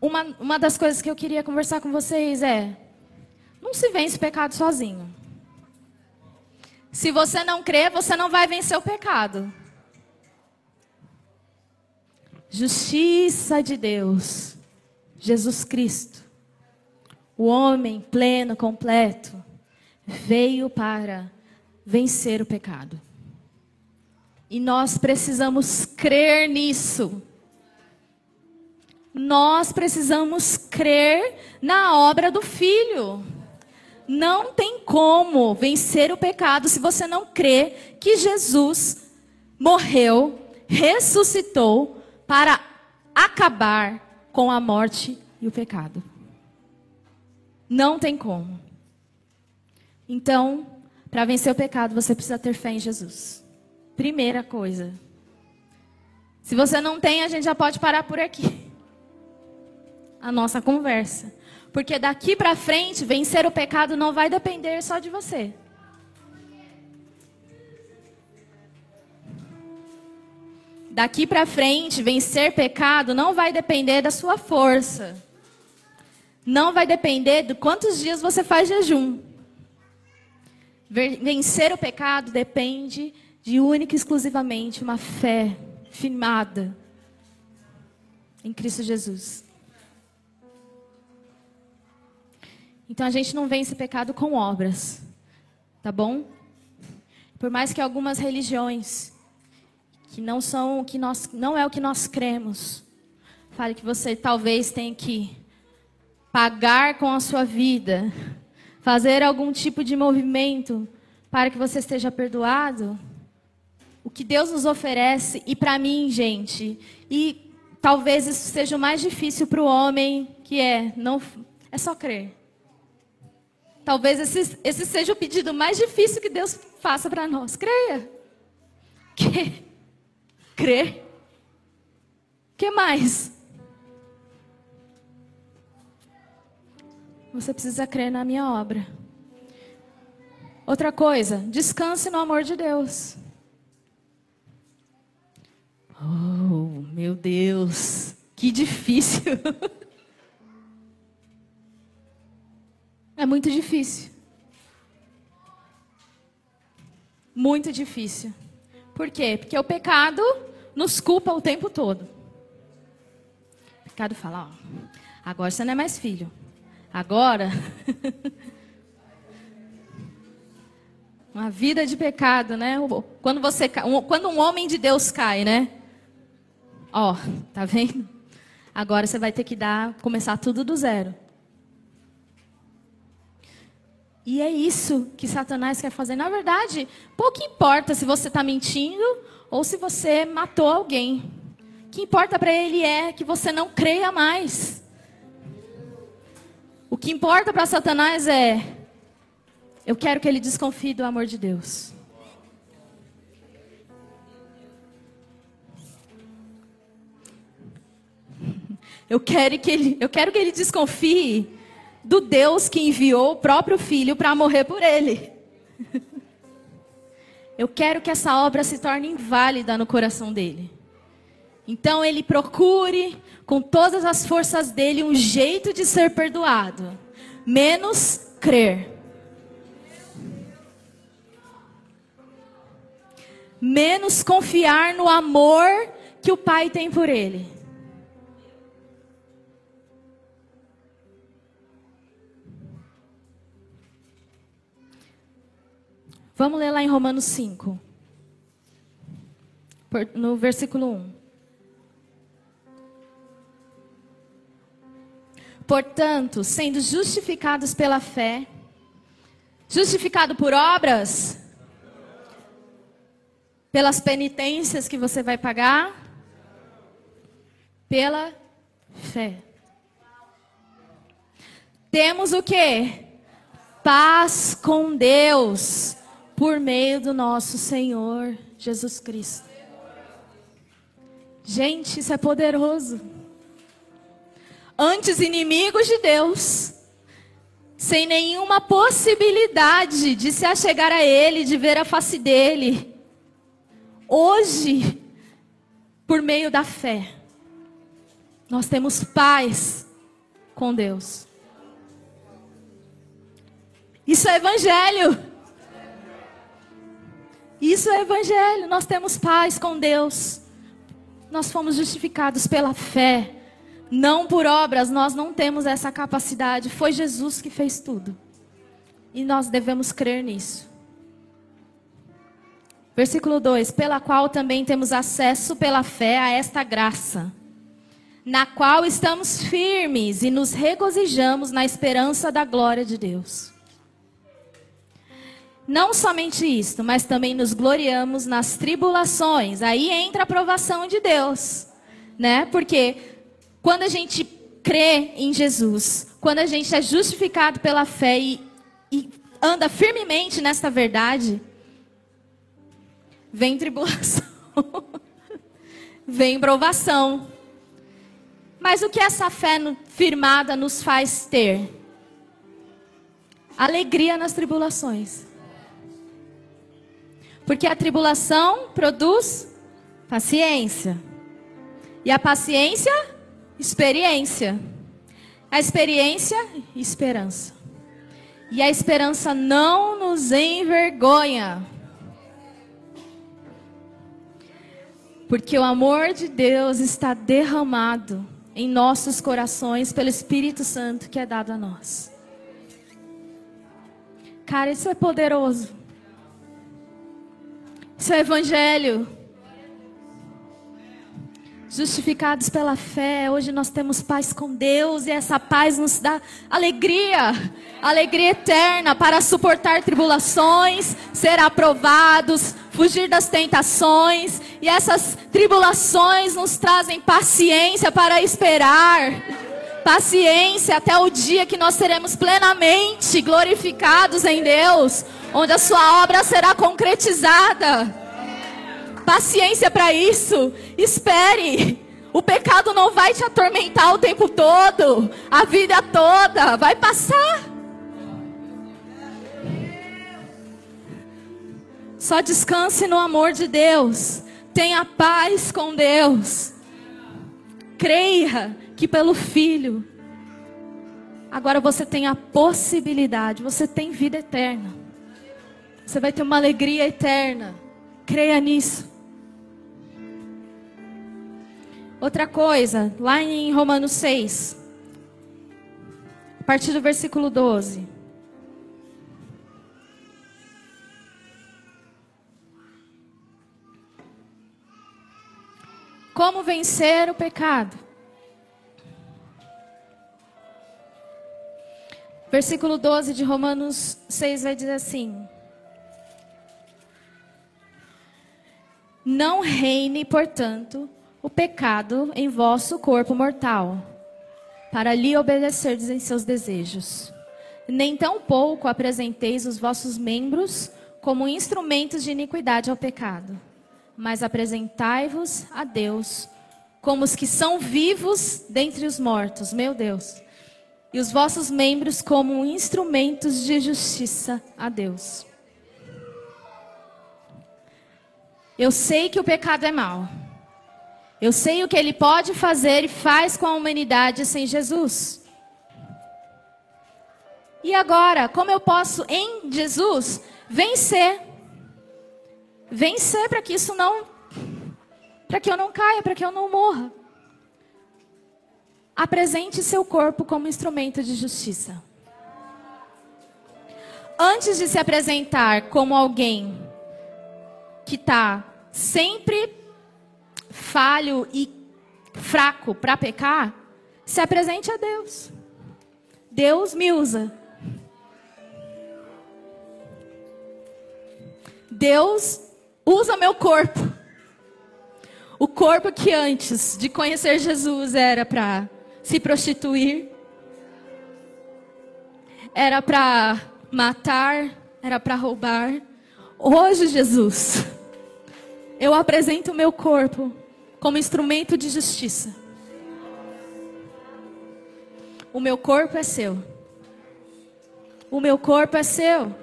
Uma, uma das coisas que eu queria conversar com vocês é: não se vence o pecado sozinho. Se você não crê, você não vai vencer o pecado. Justiça de Deus, Jesus Cristo, o homem pleno, completo, veio para vencer o pecado. E nós precisamos crer nisso. Nós precisamos crer na obra do Filho. Não tem como vencer o pecado se você não crê que Jesus morreu, ressuscitou para acabar com a morte e o pecado. Não tem como. Então, para vencer o pecado, você precisa ter fé em Jesus. Primeira coisa. Se você não tem, a gente já pode parar por aqui. A nossa conversa. Porque daqui para frente, vencer o pecado não vai depender só de você. Daqui para frente, vencer pecado não vai depender da sua força. Não vai depender de quantos dias você faz jejum. Vencer o pecado depende de única e exclusivamente uma fé firmada em Cristo Jesus. Então a gente não vence pecado com obras, tá bom? Por mais que algumas religiões que não são que nós, não é o que nós cremos. Fale que você talvez tenha que pagar com a sua vida, fazer algum tipo de movimento para que você esteja perdoado. O que Deus nos oferece, e para mim, gente, e talvez isso seja o mais difícil para o homem, que é, não, é só crer. Talvez esse, esse seja o pedido mais difícil que Deus faça para nós. Creia. Que O que mais? Você precisa crer na minha obra. Outra coisa, descanse no amor de Deus. Oh, meu Deus, que difícil. é muito difícil. Muito difícil. Por quê? Porque o pecado nos culpa o tempo todo. O pecado fala, ó, agora você não é mais filho. Agora, uma vida de pecado, né? Quando você, quando um homem de Deus cai, né? Ó, tá vendo? Agora você vai ter que dar, começar tudo do zero. E é isso que Satanás quer fazer. Na verdade, pouco importa se você está mentindo ou se você matou alguém. O que importa para ele é que você não creia mais. O que importa para Satanás é: eu quero que ele desconfie do amor de Deus. Eu quero que ele, eu quero que ele desconfie do Deus que enviou o próprio filho para morrer por ele. Eu quero que essa obra se torne inválida no coração dele. Então ele procure com todas as forças dele um jeito de ser perdoado, menos crer. Menos confiar no amor que o pai tem por ele. Vamos ler lá em Romanos 5, no versículo 1. Portanto, sendo justificados pela fé, justificado por obras, pelas penitências que você vai pagar, Pela fé. Temos o que? Paz com Deus por meio do nosso Senhor Jesus Cristo. Gente, isso é poderoso. Antes inimigos de Deus, sem nenhuma possibilidade de se achegar a Ele, de ver a face dele. Hoje, por meio da fé, nós temos paz com Deus. Isso é evangelho. Isso é evangelho. Nós temos paz com Deus. Nós fomos justificados pela fé, não por obras. Nós não temos essa capacidade. Foi Jesus que fez tudo. E nós devemos crer nisso. Versículo 2: Pela qual também temos acesso pela fé a esta graça, na qual estamos firmes e nos regozijamos na esperança da glória de Deus. Não somente isto, mas também nos gloriamos nas tribulações. Aí entra a aprovação de Deus, né? Porque quando a gente crê em Jesus, quando a gente é justificado pela fé e, e anda firmemente nesta verdade, vem tribulação, vem provação. Mas o que essa fé firmada nos faz ter? Alegria nas tribulações. Porque a tribulação produz paciência. E a paciência, experiência. A experiência, esperança. E a esperança não nos envergonha. Porque o amor de Deus está derramado em nossos corações pelo Espírito Santo que é dado a nós. Cara, isso é poderoso. É evangelho. Justificados pela fé, hoje nós temos paz com Deus e essa paz nos dá alegria, alegria eterna para suportar tribulações, ser aprovados, fugir das tentações, e essas tribulações nos trazem paciência para esperar. Paciência até o dia que nós seremos plenamente glorificados em Deus, onde a sua obra será concretizada. Paciência para isso. Espere. O pecado não vai te atormentar o tempo todo, a vida toda, vai passar. Só descanse no amor de Deus. Tenha paz com Deus. Creia que pelo Filho, agora você tem a possibilidade, você tem vida eterna. Você vai ter uma alegria eterna. Creia nisso. Outra coisa, lá em Romanos 6, a partir do versículo 12. Como vencer o pecado? Versículo 12 de Romanos 6 vai dizer assim: Não reine, portanto, o pecado em vosso corpo mortal, para lhe obedecerdes em seus desejos. Nem tampouco apresenteis os vossos membros como instrumentos de iniquidade ao pecado, mas apresentai-vos a Deus como os que são vivos dentre os mortos, meu Deus e os vossos membros como instrumentos de justiça a Deus. Eu sei que o pecado é mau. Eu sei o que ele pode fazer e faz com a humanidade sem Jesus. E agora, como eu posso em Jesus vencer? Vencer para que isso não para que eu não caia, para que eu não morra. Apresente seu corpo como instrumento de justiça. Antes de se apresentar como alguém que está sempre falho e fraco para pecar, se apresente a Deus. Deus me usa. Deus usa meu corpo. O corpo que antes de conhecer Jesus era para se prostituir, era para matar, era para roubar. Hoje, Jesus, eu apresento o meu corpo como instrumento de justiça. O meu corpo é seu. O meu corpo é seu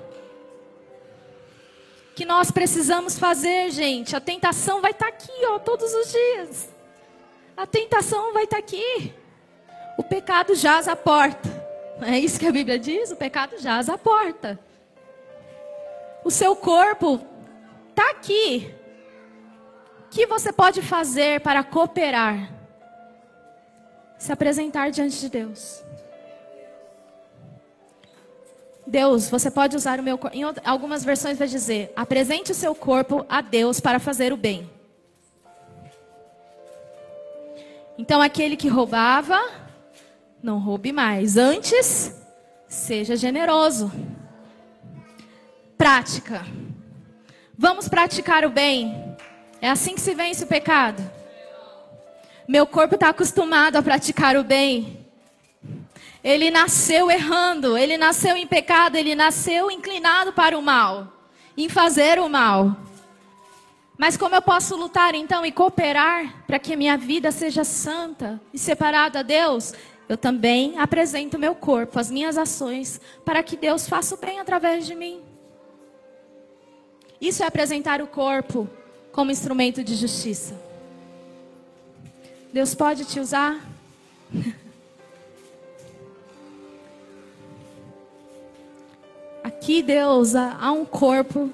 que nós precisamos fazer, gente. A tentação vai estar tá aqui, ó, todos os dias. A tentação vai estar tá aqui. O pecado jaz à porta. É isso que a Bíblia diz? O pecado jaz à porta. O seu corpo está aqui. O que você pode fazer para cooperar? Se apresentar diante de Deus. Deus, você pode usar o meu corpo. Em algumas versões vai dizer: apresente o seu corpo a Deus para fazer o bem. Então, aquele que roubava, não roube mais. Antes, seja generoso. Prática. Vamos praticar o bem. É assim que se vence o pecado. Meu corpo está acostumado a praticar o bem. Ele nasceu errando, ele nasceu em pecado, ele nasceu inclinado para o mal, em fazer o mal. Mas como eu posso lutar então e cooperar para que minha vida seja santa e separada a Deus? Eu também apresento meu corpo, as minhas ações, para que Deus faça o bem através de mim. Isso é apresentar o corpo como instrumento de justiça. Deus pode te usar? Aqui, Deus, há um corpo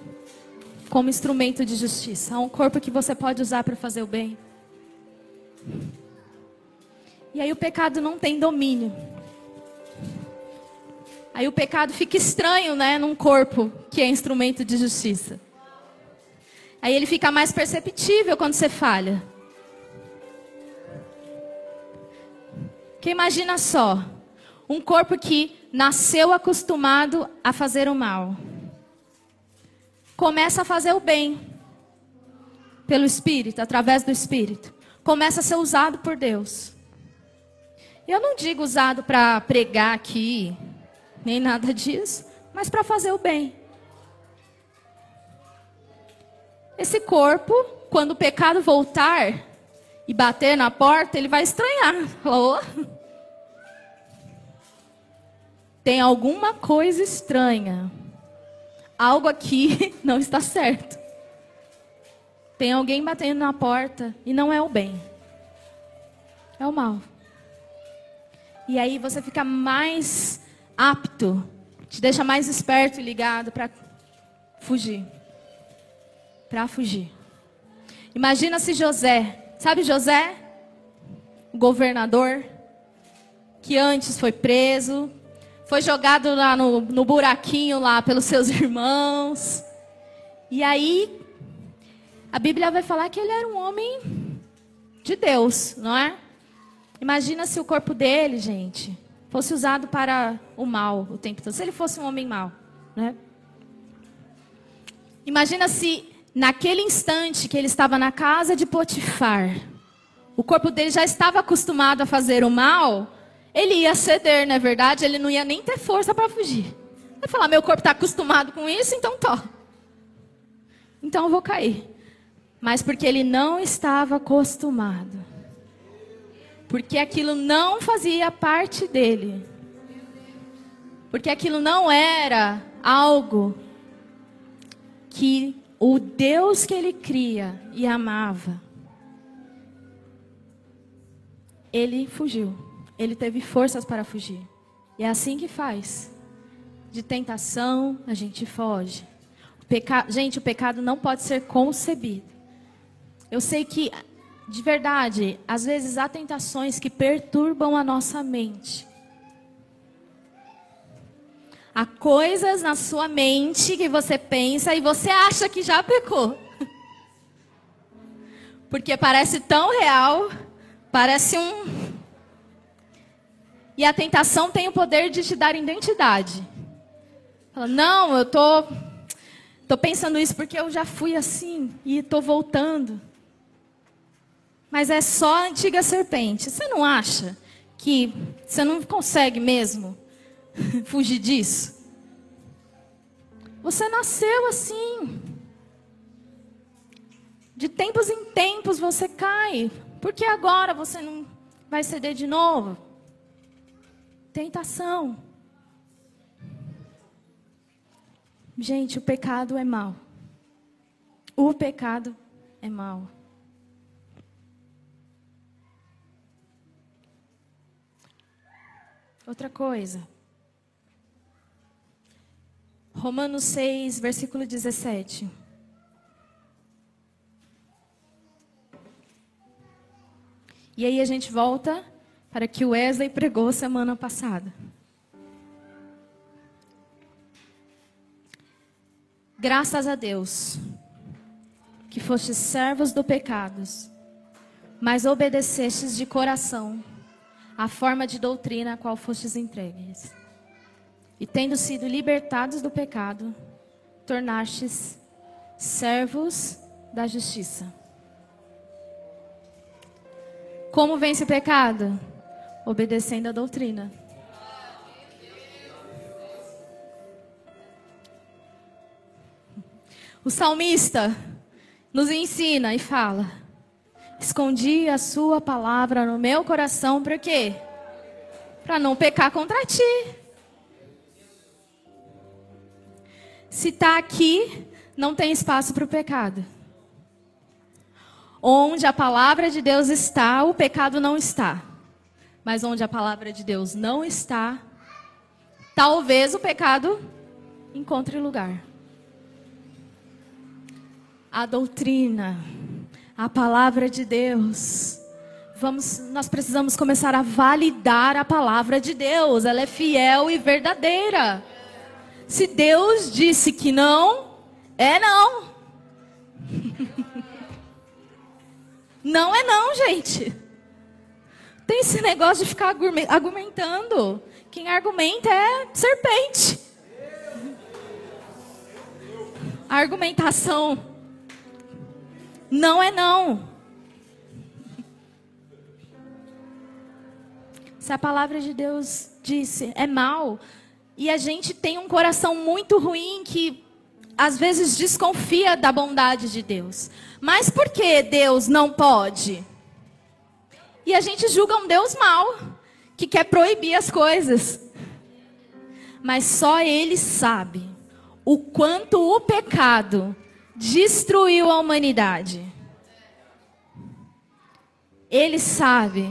como instrumento de justiça. Há um corpo que você pode usar para fazer o bem. E aí o pecado não tem domínio. Aí o pecado fica estranho, né, num corpo que é instrumento de justiça. Aí ele fica mais perceptível quando você falha. Que imagina só, um corpo que nasceu acostumado a fazer o mal. Começa a fazer o bem pelo Espírito, através do Espírito. Começa a ser usado por Deus. Eu não digo usado para pregar aqui, nem nada disso, mas para fazer o bem. Esse corpo, quando o pecado voltar e bater na porta, ele vai estranhar. Oh, tem alguma coisa estranha. Algo aqui não está certo. Tem alguém batendo na porta e não é o bem. É o mal. E aí você fica mais apto, te deixa mais esperto e ligado para fugir. Para fugir. Imagina se José, sabe José? O governador que antes foi preso, foi jogado lá no, no buraquinho lá pelos seus irmãos. E aí, a Bíblia vai falar que ele era um homem de Deus, não é? Imagina se o corpo dele, gente, fosse usado para o mal o tempo todo. Se ele fosse um homem mau, né? Imagina se naquele instante que ele estava na casa de Potifar, o corpo dele já estava acostumado a fazer o mal, ele ia ceder, não é verdade? Ele não ia nem ter força para fugir. Vai falar, meu corpo está acostumado com isso, então tô. Então eu vou cair. Mas porque ele não estava acostumado. Porque aquilo não fazia parte dele. Porque aquilo não era algo que o Deus que ele cria e amava. Ele fugiu ele teve forças para fugir. E é assim que faz. De tentação, a gente foge. O peca... Gente, o pecado não pode ser concebido. Eu sei que, de verdade, às vezes há tentações que perturbam a nossa mente. Há coisas na sua mente que você pensa e você acha que já pecou. Porque parece tão real, parece um e a tentação tem o poder de te dar identidade. Fala, não, eu tô, tô pensando isso porque eu já fui assim e estou voltando. Mas é só a antiga serpente. Você não acha que você não consegue mesmo fugir disso? Você nasceu assim. De tempos em tempos você cai. Por que agora você não vai ceder de novo? Tentação. Gente, o pecado é mal. O pecado é mal. Outra coisa. Romanos 6, versículo 17. E aí a gente volta para que o Wesley pregou semana passada. Graças a Deus que fostes servos do pecados, mas obedecestes de coração a forma de doutrina a qual fostes entregues. E tendo sido libertados do pecado, tornastes servos da justiça. Como vence o pecado? Obedecendo a doutrina. O salmista nos ensina e fala: Escondi a sua palavra no meu coração para quê? Para não pecar contra ti. Se está aqui, não tem espaço para o pecado. Onde a palavra de Deus está, o pecado não está. Mas onde a palavra de Deus não está, talvez o pecado encontre lugar. A doutrina a palavra de Deus. Vamos, nós precisamos começar a validar a palavra de Deus. Ela é fiel e verdadeira. Se Deus disse que não, é não. não é não, gente. Tem esse negócio de ficar argumentando. Quem argumenta é serpente. A argumentação não é não. Se a palavra de Deus disse é mal, e a gente tem um coração muito ruim que às vezes desconfia da bondade de Deus. Mas por que Deus não pode? E a gente julga um Deus mau, que quer proibir as coisas. Mas só Ele sabe o quanto o pecado destruiu a humanidade. Ele sabe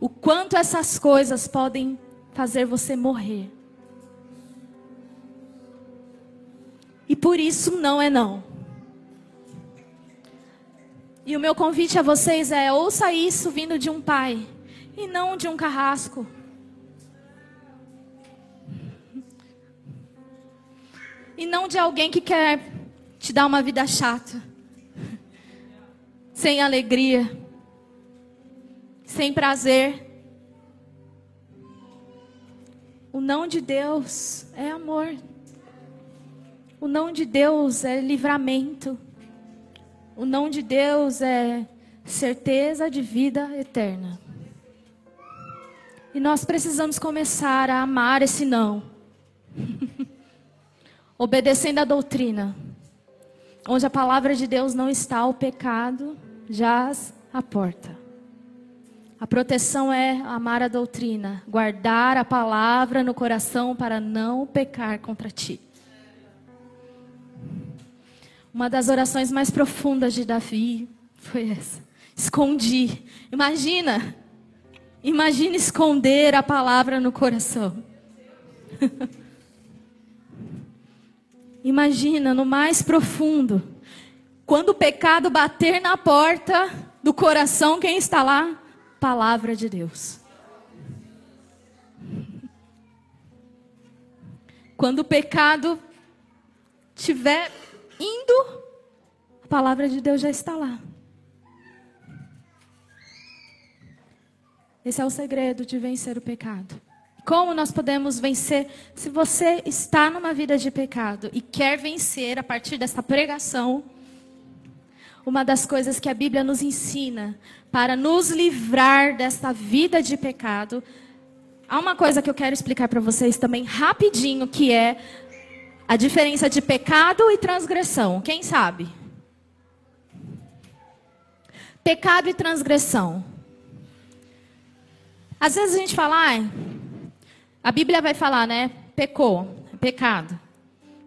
o quanto essas coisas podem fazer você morrer. E por isso não é não. E o meu convite a vocês é: ouça isso vindo de um pai e não de um carrasco. E não de alguém que quer te dá uma vida chata, sem alegria, sem prazer. O não de Deus é amor. O não de Deus é livramento. O não de Deus é certeza de vida eterna. E nós precisamos começar a amar esse não. Obedecendo a doutrina. Onde a palavra de Deus não está, o pecado jaz à porta. A proteção é amar a doutrina, guardar a palavra no coração para não pecar contra ti. Uma das orações mais profundas de Davi foi essa. Escondi. Imagina. Imagina esconder a palavra no coração. Imagina no mais profundo, quando o pecado bater na porta do coração, quem está lá? Palavra de Deus. Quando o pecado estiver indo, a palavra de Deus já está lá. Esse é o segredo de vencer o pecado. Como nós podemos vencer? Se você está numa vida de pecado e quer vencer a partir dessa pregação, uma das coisas que a Bíblia nos ensina para nos livrar desta vida de pecado, há uma coisa que eu quero explicar para vocês também rapidinho, que é a diferença de pecado e transgressão. Quem sabe? Pecado e transgressão. Às vezes a gente fala, ah, a Bíblia vai falar, né? Pecou, pecado.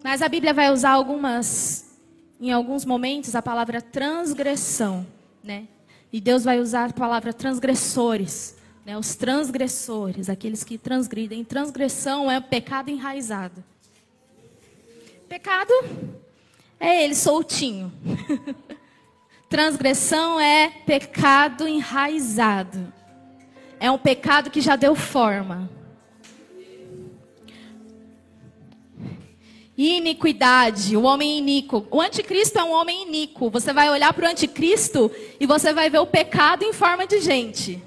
Mas a Bíblia vai usar algumas, em alguns momentos, a palavra transgressão, né? E Deus vai usar a palavra transgressores, né? Os transgressores, aqueles que transgridem. Transgressão é pecado enraizado. Pecado é ele soltinho. Transgressão é pecado enraizado. É um pecado que já deu forma. Iniquidade, o homem iníquo. O anticristo é um homem iníquo. Você vai olhar para o anticristo e você vai ver o pecado em forma de gente.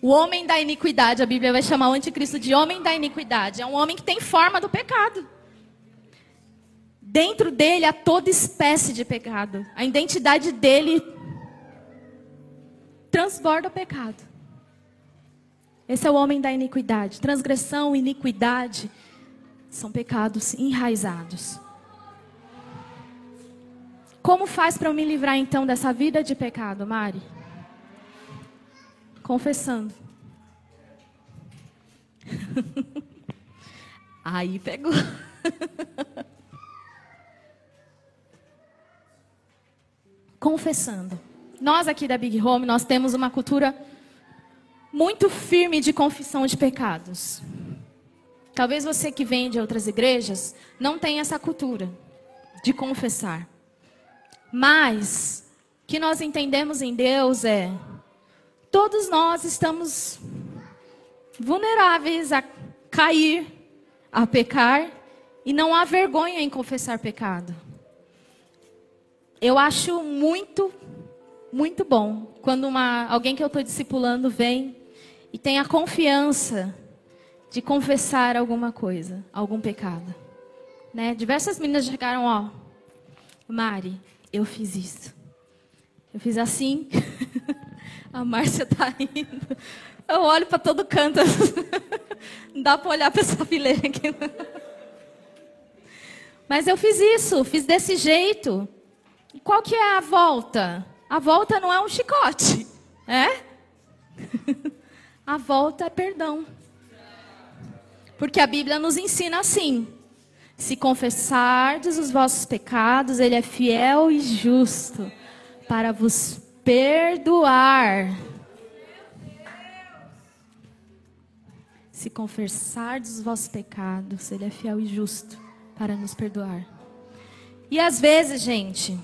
O homem da iniquidade, a Bíblia vai chamar o anticristo de homem da iniquidade. É um homem que tem forma do pecado. Dentro dele há toda espécie de pecado. A identidade dele transborda o pecado. Esse é o homem da iniquidade. Transgressão, iniquidade são pecados enraizados. Como faz para eu me livrar então dessa vida de pecado, Mari? Confessando. Aí pegou. Confessando. Nós aqui da Big Home, nós temos uma cultura muito firme de confissão de pecados. Talvez você que vem de outras igrejas não tenha essa cultura de confessar. Mas que nós entendemos em Deus é todos nós estamos vulneráveis a cair, a pecar e não há vergonha em confessar pecado. Eu acho muito muito bom quando uma, alguém que eu estou discipulando vem e tem a confiança de confessar alguma coisa, algum pecado. Né? Diversas meninas chegaram, ó, Mari, eu fiz isso. Eu fiz assim. a Márcia tá indo. Eu olho para todo canto. Não dá para olhar para essa fileira aqui. Mas eu fiz isso, fiz desse jeito. Qual que é a volta? A volta não é um chicote, é? A volta é perdão. Porque a Bíblia nos ensina assim: se confessardes os vossos pecados, Ele é fiel e justo para vos perdoar. Se confessardes os vossos pecados, Ele é fiel e justo para nos perdoar. E às vezes, gente,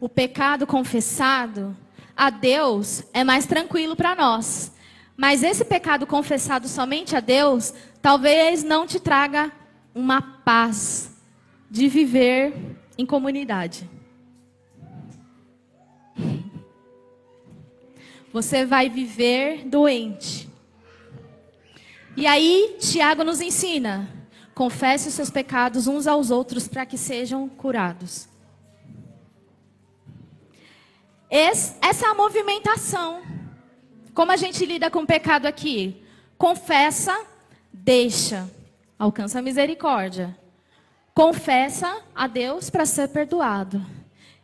o pecado confessado a Deus é mais tranquilo para nós. Mas esse pecado confessado somente a Deus, talvez não te traga uma paz de viver em comunidade. Você vai viver doente. E aí, Tiago nos ensina: confesse os seus pecados uns aos outros para que sejam curados. Essa é a movimentação. Como a gente lida com o pecado aqui? Confessa, deixa, alcança a misericórdia. Confessa a Deus para ser perdoado.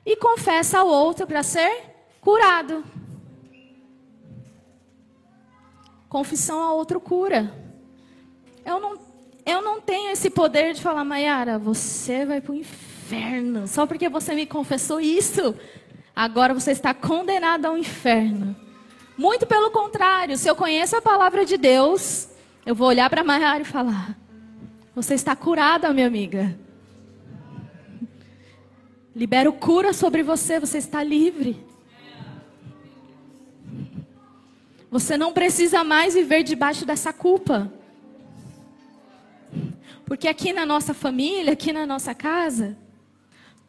E confessa ao outro para ser curado. Confissão ao outro cura. Eu não, eu não tenho esse poder de falar, Maiara, você vai para o inferno. Só porque você me confessou isso. Agora você está condenado ao inferno. Muito pelo contrário, se eu conheço a palavra de Deus, eu vou olhar para Maiara e falar: Você está curada, minha amiga. Libero cura sobre você, você está livre. Você não precisa mais viver debaixo dessa culpa. Porque aqui na nossa família, aqui na nossa casa,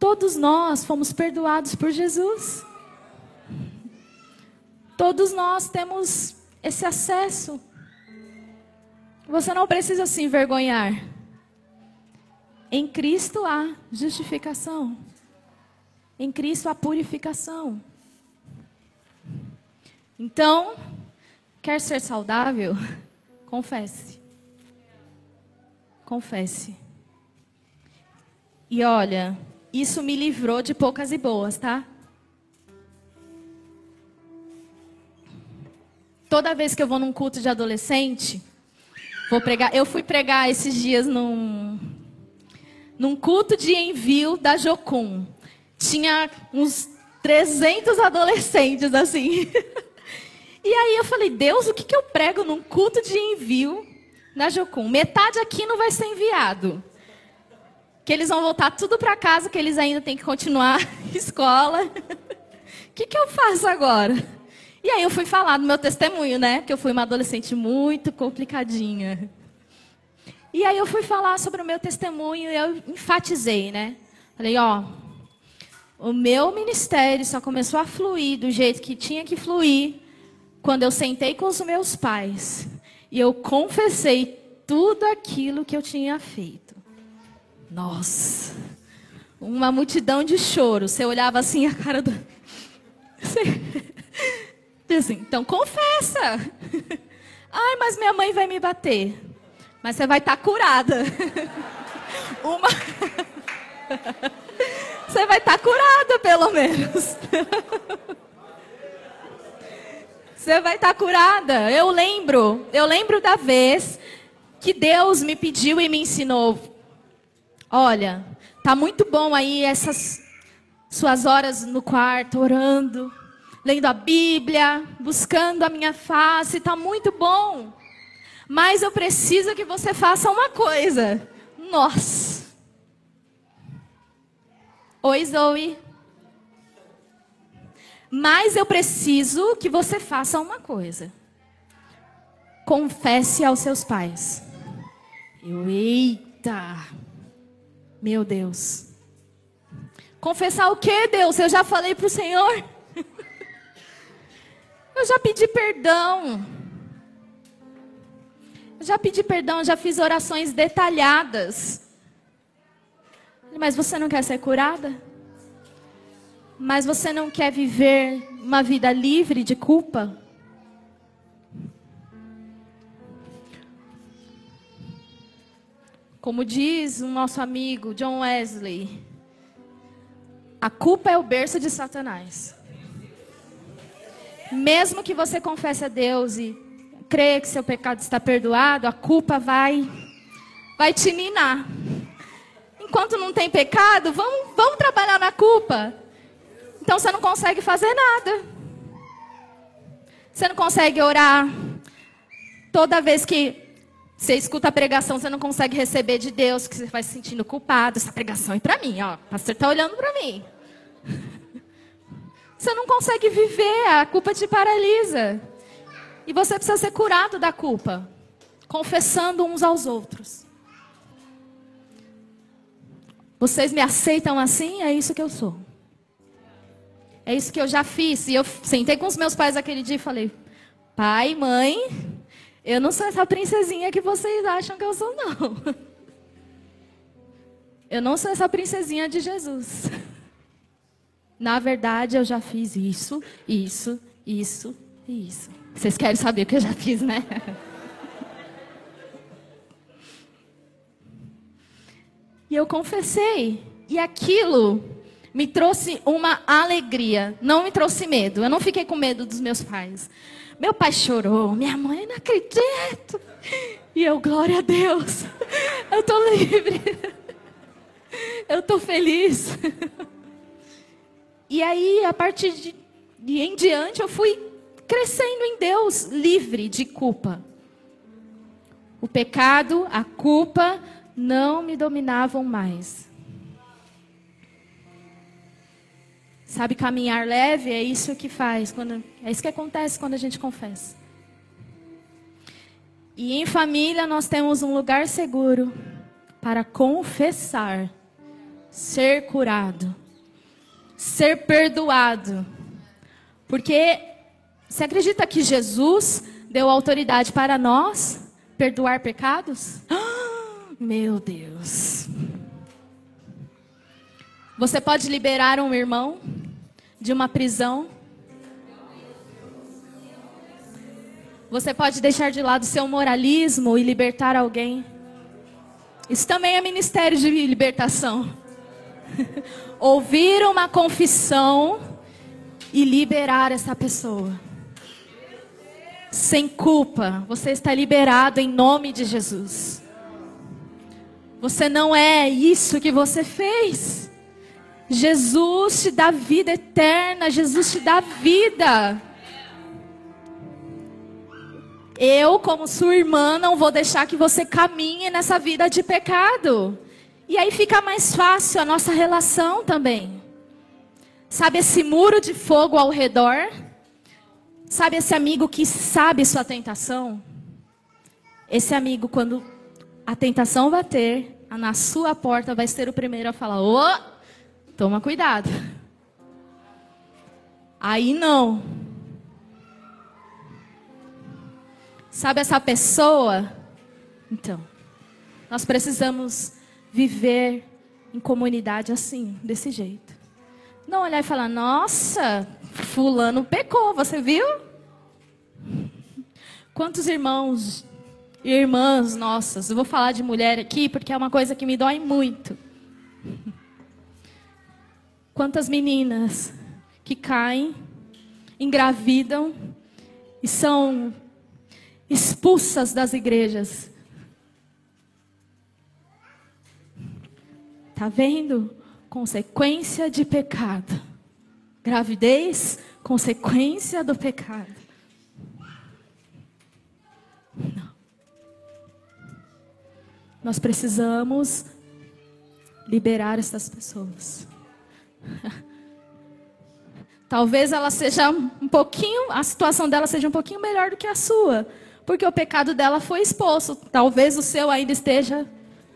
Todos nós fomos perdoados por Jesus. Todos nós temos esse acesso. Você não precisa se envergonhar. Em Cristo há justificação. Em Cristo há purificação. Então, quer ser saudável? Confesse. Confesse. E olha, isso me livrou de poucas e boas, tá? Toda vez que eu vou num culto de adolescente, vou pregar. Eu fui pregar esses dias num, num culto de envio da Jocum. Tinha uns 300 adolescentes assim. E aí eu falei, Deus, o que, que eu prego num culto de envio na Jocum? Metade aqui não vai ser enviado. Que eles vão voltar tudo para casa, que eles ainda têm que continuar escola. O que, que eu faço agora? E aí eu fui falar do meu testemunho, né? Que eu fui uma adolescente muito complicadinha. E aí eu fui falar sobre o meu testemunho e eu enfatizei, né? Falei, ó, o meu ministério só começou a fluir do jeito que tinha que fluir quando eu sentei com os meus pais e eu confessei tudo aquilo que eu tinha feito. Nossa, uma multidão de choro. Você olhava assim a cara do. Assim, então confessa. Ai, mas minha mãe vai me bater. Mas você vai estar tá curada. Uma. Você vai estar tá curada, pelo menos. Você vai estar tá curada. Eu lembro, eu lembro da vez que Deus me pediu e me ensinou. Olha, tá muito bom aí essas suas horas no quarto orando, lendo a Bíblia, buscando a minha face, tá muito bom. Mas eu preciso que você faça uma coisa. Nossa. Oi, Zoe. Mas eu preciso que você faça uma coisa. Confesse aos seus pais. Eita. Meu Deus. Confessar o que, Deus? Eu já falei para o Senhor. Eu já pedi perdão. Eu já pedi perdão, já fiz orações detalhadas. Mas você não quer ser curada? mas você não quer viver uma vida livre de culpa? Como diz o nosso amigo John Wesley, a culpa é o berço de Satanás. Mesmo que você confesse a Deus e creia que seu pecado está perdoado, a culpa vai vai te minar. Enquanto não tem pecado, vamos, vamos trabalhar na culpa. Então você não consegue fazer nada. Você não consegue orar. Toda vez que você escuta a pregação, você não consegue receber de Deus, que você vai se sentindo culpado. Essa pregação é para mim, ó. O pastor está olhando para mim. Você não consegue viver, a culpa te paralisa. E você precisa ser curado da culpa, confessando uns aos outros. Vocês me aceitam assim? É isso que eu sou. É isso que eu já fiz. E eu sentei com os meus pais aquele dia e falei: pai, mãe, eu não sou essa princesinha que vocês acham que eu sou, não. Eu não sou essa princesinha de Jesus. Na verdade, eu já fiz isso, isso, isso e isso. Vocês querem saber o que eu já fiz, né? E eu confessei. E aquilo me trouxe uma alegria, não me trouxe medo. Eu não fiquei com medo dos meus pais. Meu pai chorou, minha mãe, não acredito. E eu, glória a Deus, eu estou livre. Eu estou feliz. E aí, a partir de, de em diante, eu fui crescendo em Deus, livre de culpa. O pecado, a culpa não me dominavam mais. Sabe, caminhar leve é isso que faz, quando, é isso que acontece quando a gente confessa. E em família nós temos um lugar seguro para confessar, ser curado, ser perdoado. Porque você acredita que Jesus deu autoridade para nós perdoar pecados? meu Deus. Você pode liberar um irmão de uma prisão. Você pode deixar de lado seu moralismo e libertar alguém. Isso também é ministério de libertação. Ouvir uma confissão e liberar essa pessoa. Sem culpa, você está liberado em nome de Jesus. Você não é isso que você fez. Jesus te dá vida eterna, Jesus te dá vida. Eu, como sua irmã, não vou deixar que você caminhe nessa vida de pecado. E aí fica mais fácil a nossa relação também. Sabe esse muro de fogo ao redor? Sabe esse amigo que sabe sua tentação? Esse amigo, quando a tentação bater, na sua porta vai ser o primeiro a falar: Ô, oh, toma cuidado. Aí não. Sabe essa pessoa? Então, nós precisamos viver em comunidade assim, desse jeito. Não olhar e falar, nossa, fulano pecou, você viu? Quantos irmãos e irmãs nossas, eu vou falar de mulher aqui porque é uma coisa que me dói muito. Quantas meninas que caem, engravidam e são expulsas das igrejas. Tá vendo? Consequência de pecado. Gravidez, consequência do pecado. Não. Nós precisamos liberar essas pessoas. Talvez ela seja um pouquinho, a situação dela seja um pouquinho melhor do que a sua, porque o pecado dela foi exposto. Talvez o seu ainda esteja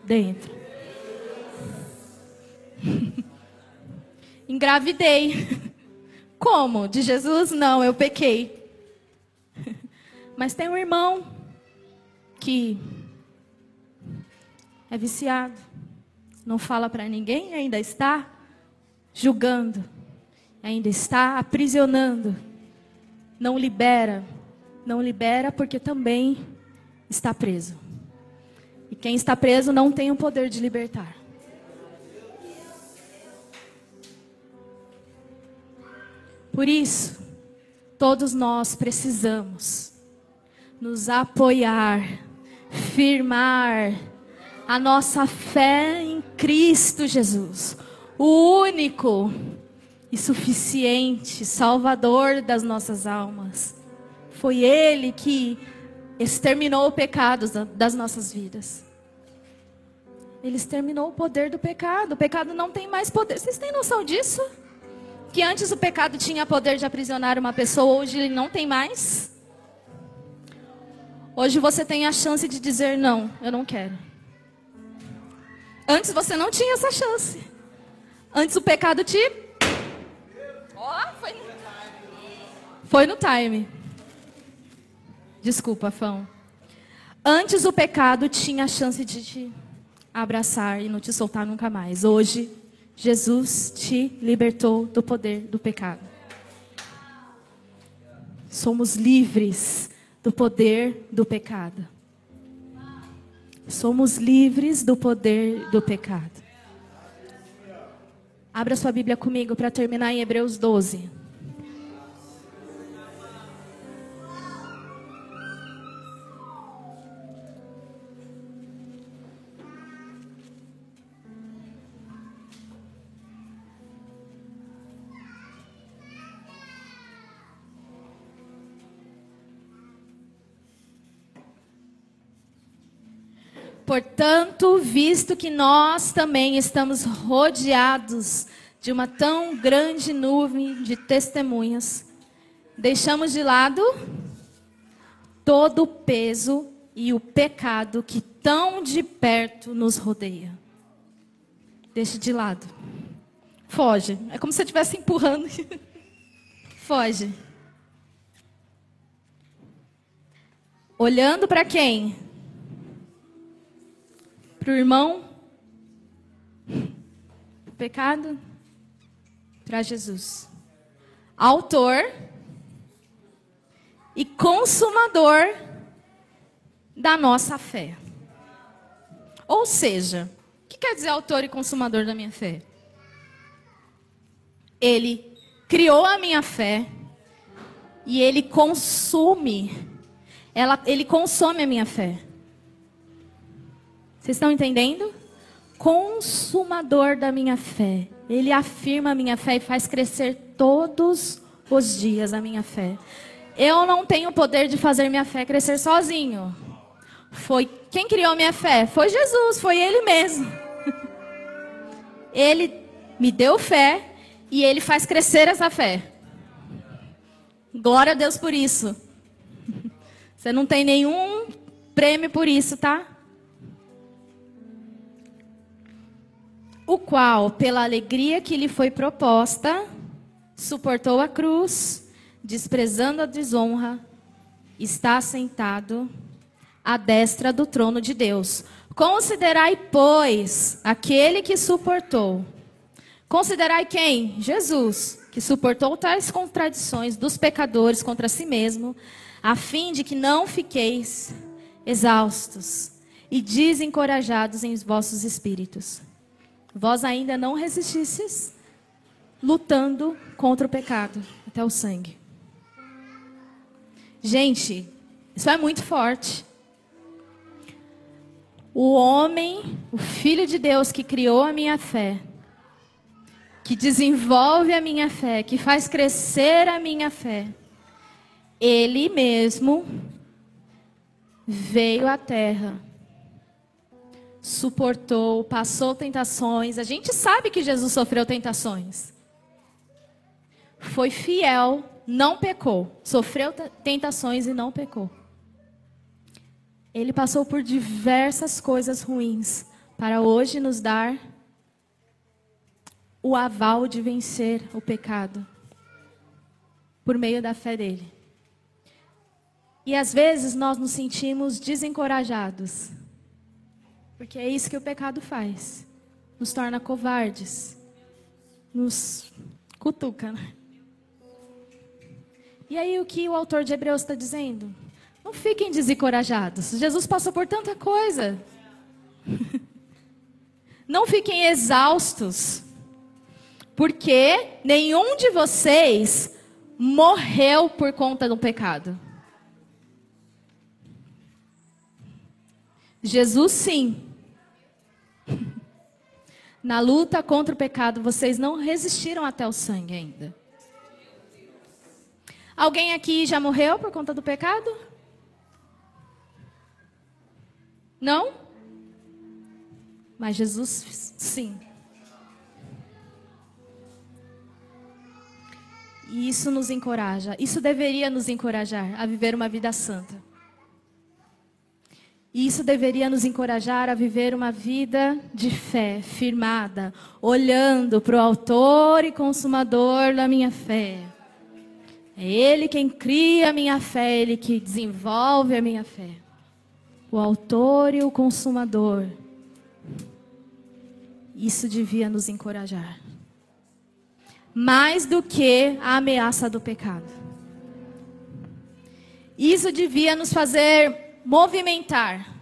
dentro. Engravidei. Como? De Jesus? Não, eu pequei. Mas tem um irmão que é viciado, não fala para ninguém, ainda está julgando, ainda está aprisionando, não libera não libera porque também está preso. E quem está preso não tem o poder de libertar. Por isso, todos nós precisamos nos apoiar, firmar a nossa fé em Cristo Jesus, o único e suficiente Salvador das nossas almas. Foi Ele que exterminou o pecado das nossas vidas. Ele exterminou o poder do pecado. O pecado não tem mais poder. Vocês têm noção disso? Que antes o pecado tinha poder de aprisionar uma pessoa, hoje ele não tem mais? Hoje você tem a chance de dizer não, eu não quero. Antes você não tinha essa chance. Antes o pecado te. Ó, oh, foi... foi no time. Desculpa, Fão. Antes o pecado tinha a chance de te abraçar e não te soltar nunca mais. Hoje, Jesus te libertou do poder do pecado. Somos livres do poder do pecado. Somos livres do poder do pecado. Abra sua Bíblia comigo para terminar em Hebreus 12. Portanto, visto que nós também estamos rodeados de uma tão grande nuvem de testemunhas, deixamos de lado todo o peso e o pecado que tão de perto nos rodeia. Deixe de lado. Foge. É como se você estivesse empurrando. Foge. Olhando para quem? Para o irmão, o pecado, para Jesus. Autor e consumador da nossa fé. Ou seja, o que quer dizer autor e consumador da minha fé? Ele criou a minha fé e ele consome, ela, ele consome a minha fé. Vocês estão entendendo? Consumador da minha fé. Ele afirma a minha fé e faz crescer todos os dias a minha fé. Eu não tenho o poder de fazer minha fé crescer sozinho. Foi quem criou minha fé? Foi Jesus, foi ele mesmo. Ele me deu fé e ele faz crescer essa fé. Glória a Deus por isso. Você não tem nenhum prêmio por isso, tá? O qual, pela alegria que lhe foi proposta, suportou a cruz, desprezando a desonra, está sentado à destra do trono de Deus. Considerai, pois, aquele que suportou. Considerai quem? Jesus, que suportou tais contradições dos pecadores contra si mesmo, a fim de que não fiqueis exaustos e desencorajados em vossos espíritos. Vós ainda não resististes lutando contra o pecado até o sangue. Gente, isso é muito forte. O homem, o filho de Deus que criou a minha fé, que desenvolve a minha fé, que faz crescer a minha fé, ele mesmo veio à terra suportou, passou tentações. A gente sabe que Jesus sofreu tentações. Foi fiel, não pecou. Sofreu tentações e não pecou. Ele passou por diversas coisas ruins para hoje nos dar o aval de vencer o pecado por meio da fé dele. E às vezes nós nos sentimos desencorajados porque é isso que o pecado faz. Nos torna covardes. Nos cutuca. Né? E aí o que o autor de Hebreus está dizendo? Não fiquem desencorajados. Jesus passou por tanta coisa. Não fiquem exaustos. Porque nenhum de vocês morreu por conta do pecado. Jesus sim na luta contra o pecado, vocês não resistiram até o sangue ainda. Alguém aqui já morreu por conta do pecado? Não? Mas Jesus, sim. E isso nos encoraja, isso deveria nos encorajar a viver uma vida santa. E isso deveria nos encorajar a viver uma vida de fé, firmada, olhando para o Autor e Consumador da minha fé. É Ele quem cria a minha fé, Ele que desenvolve a minha fé. O Autor e o Consumador. Isso devia nos encorajar. Mais do que a ameaça do pecado. Isso devia nos fazer movimentar,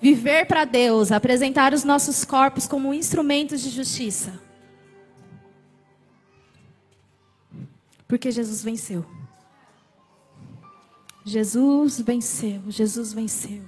viver para Deus, apresentar os nossos corpos como instrumentos de justiça. Porque Jesus venceu. Jesus venceu, Jesus venceu.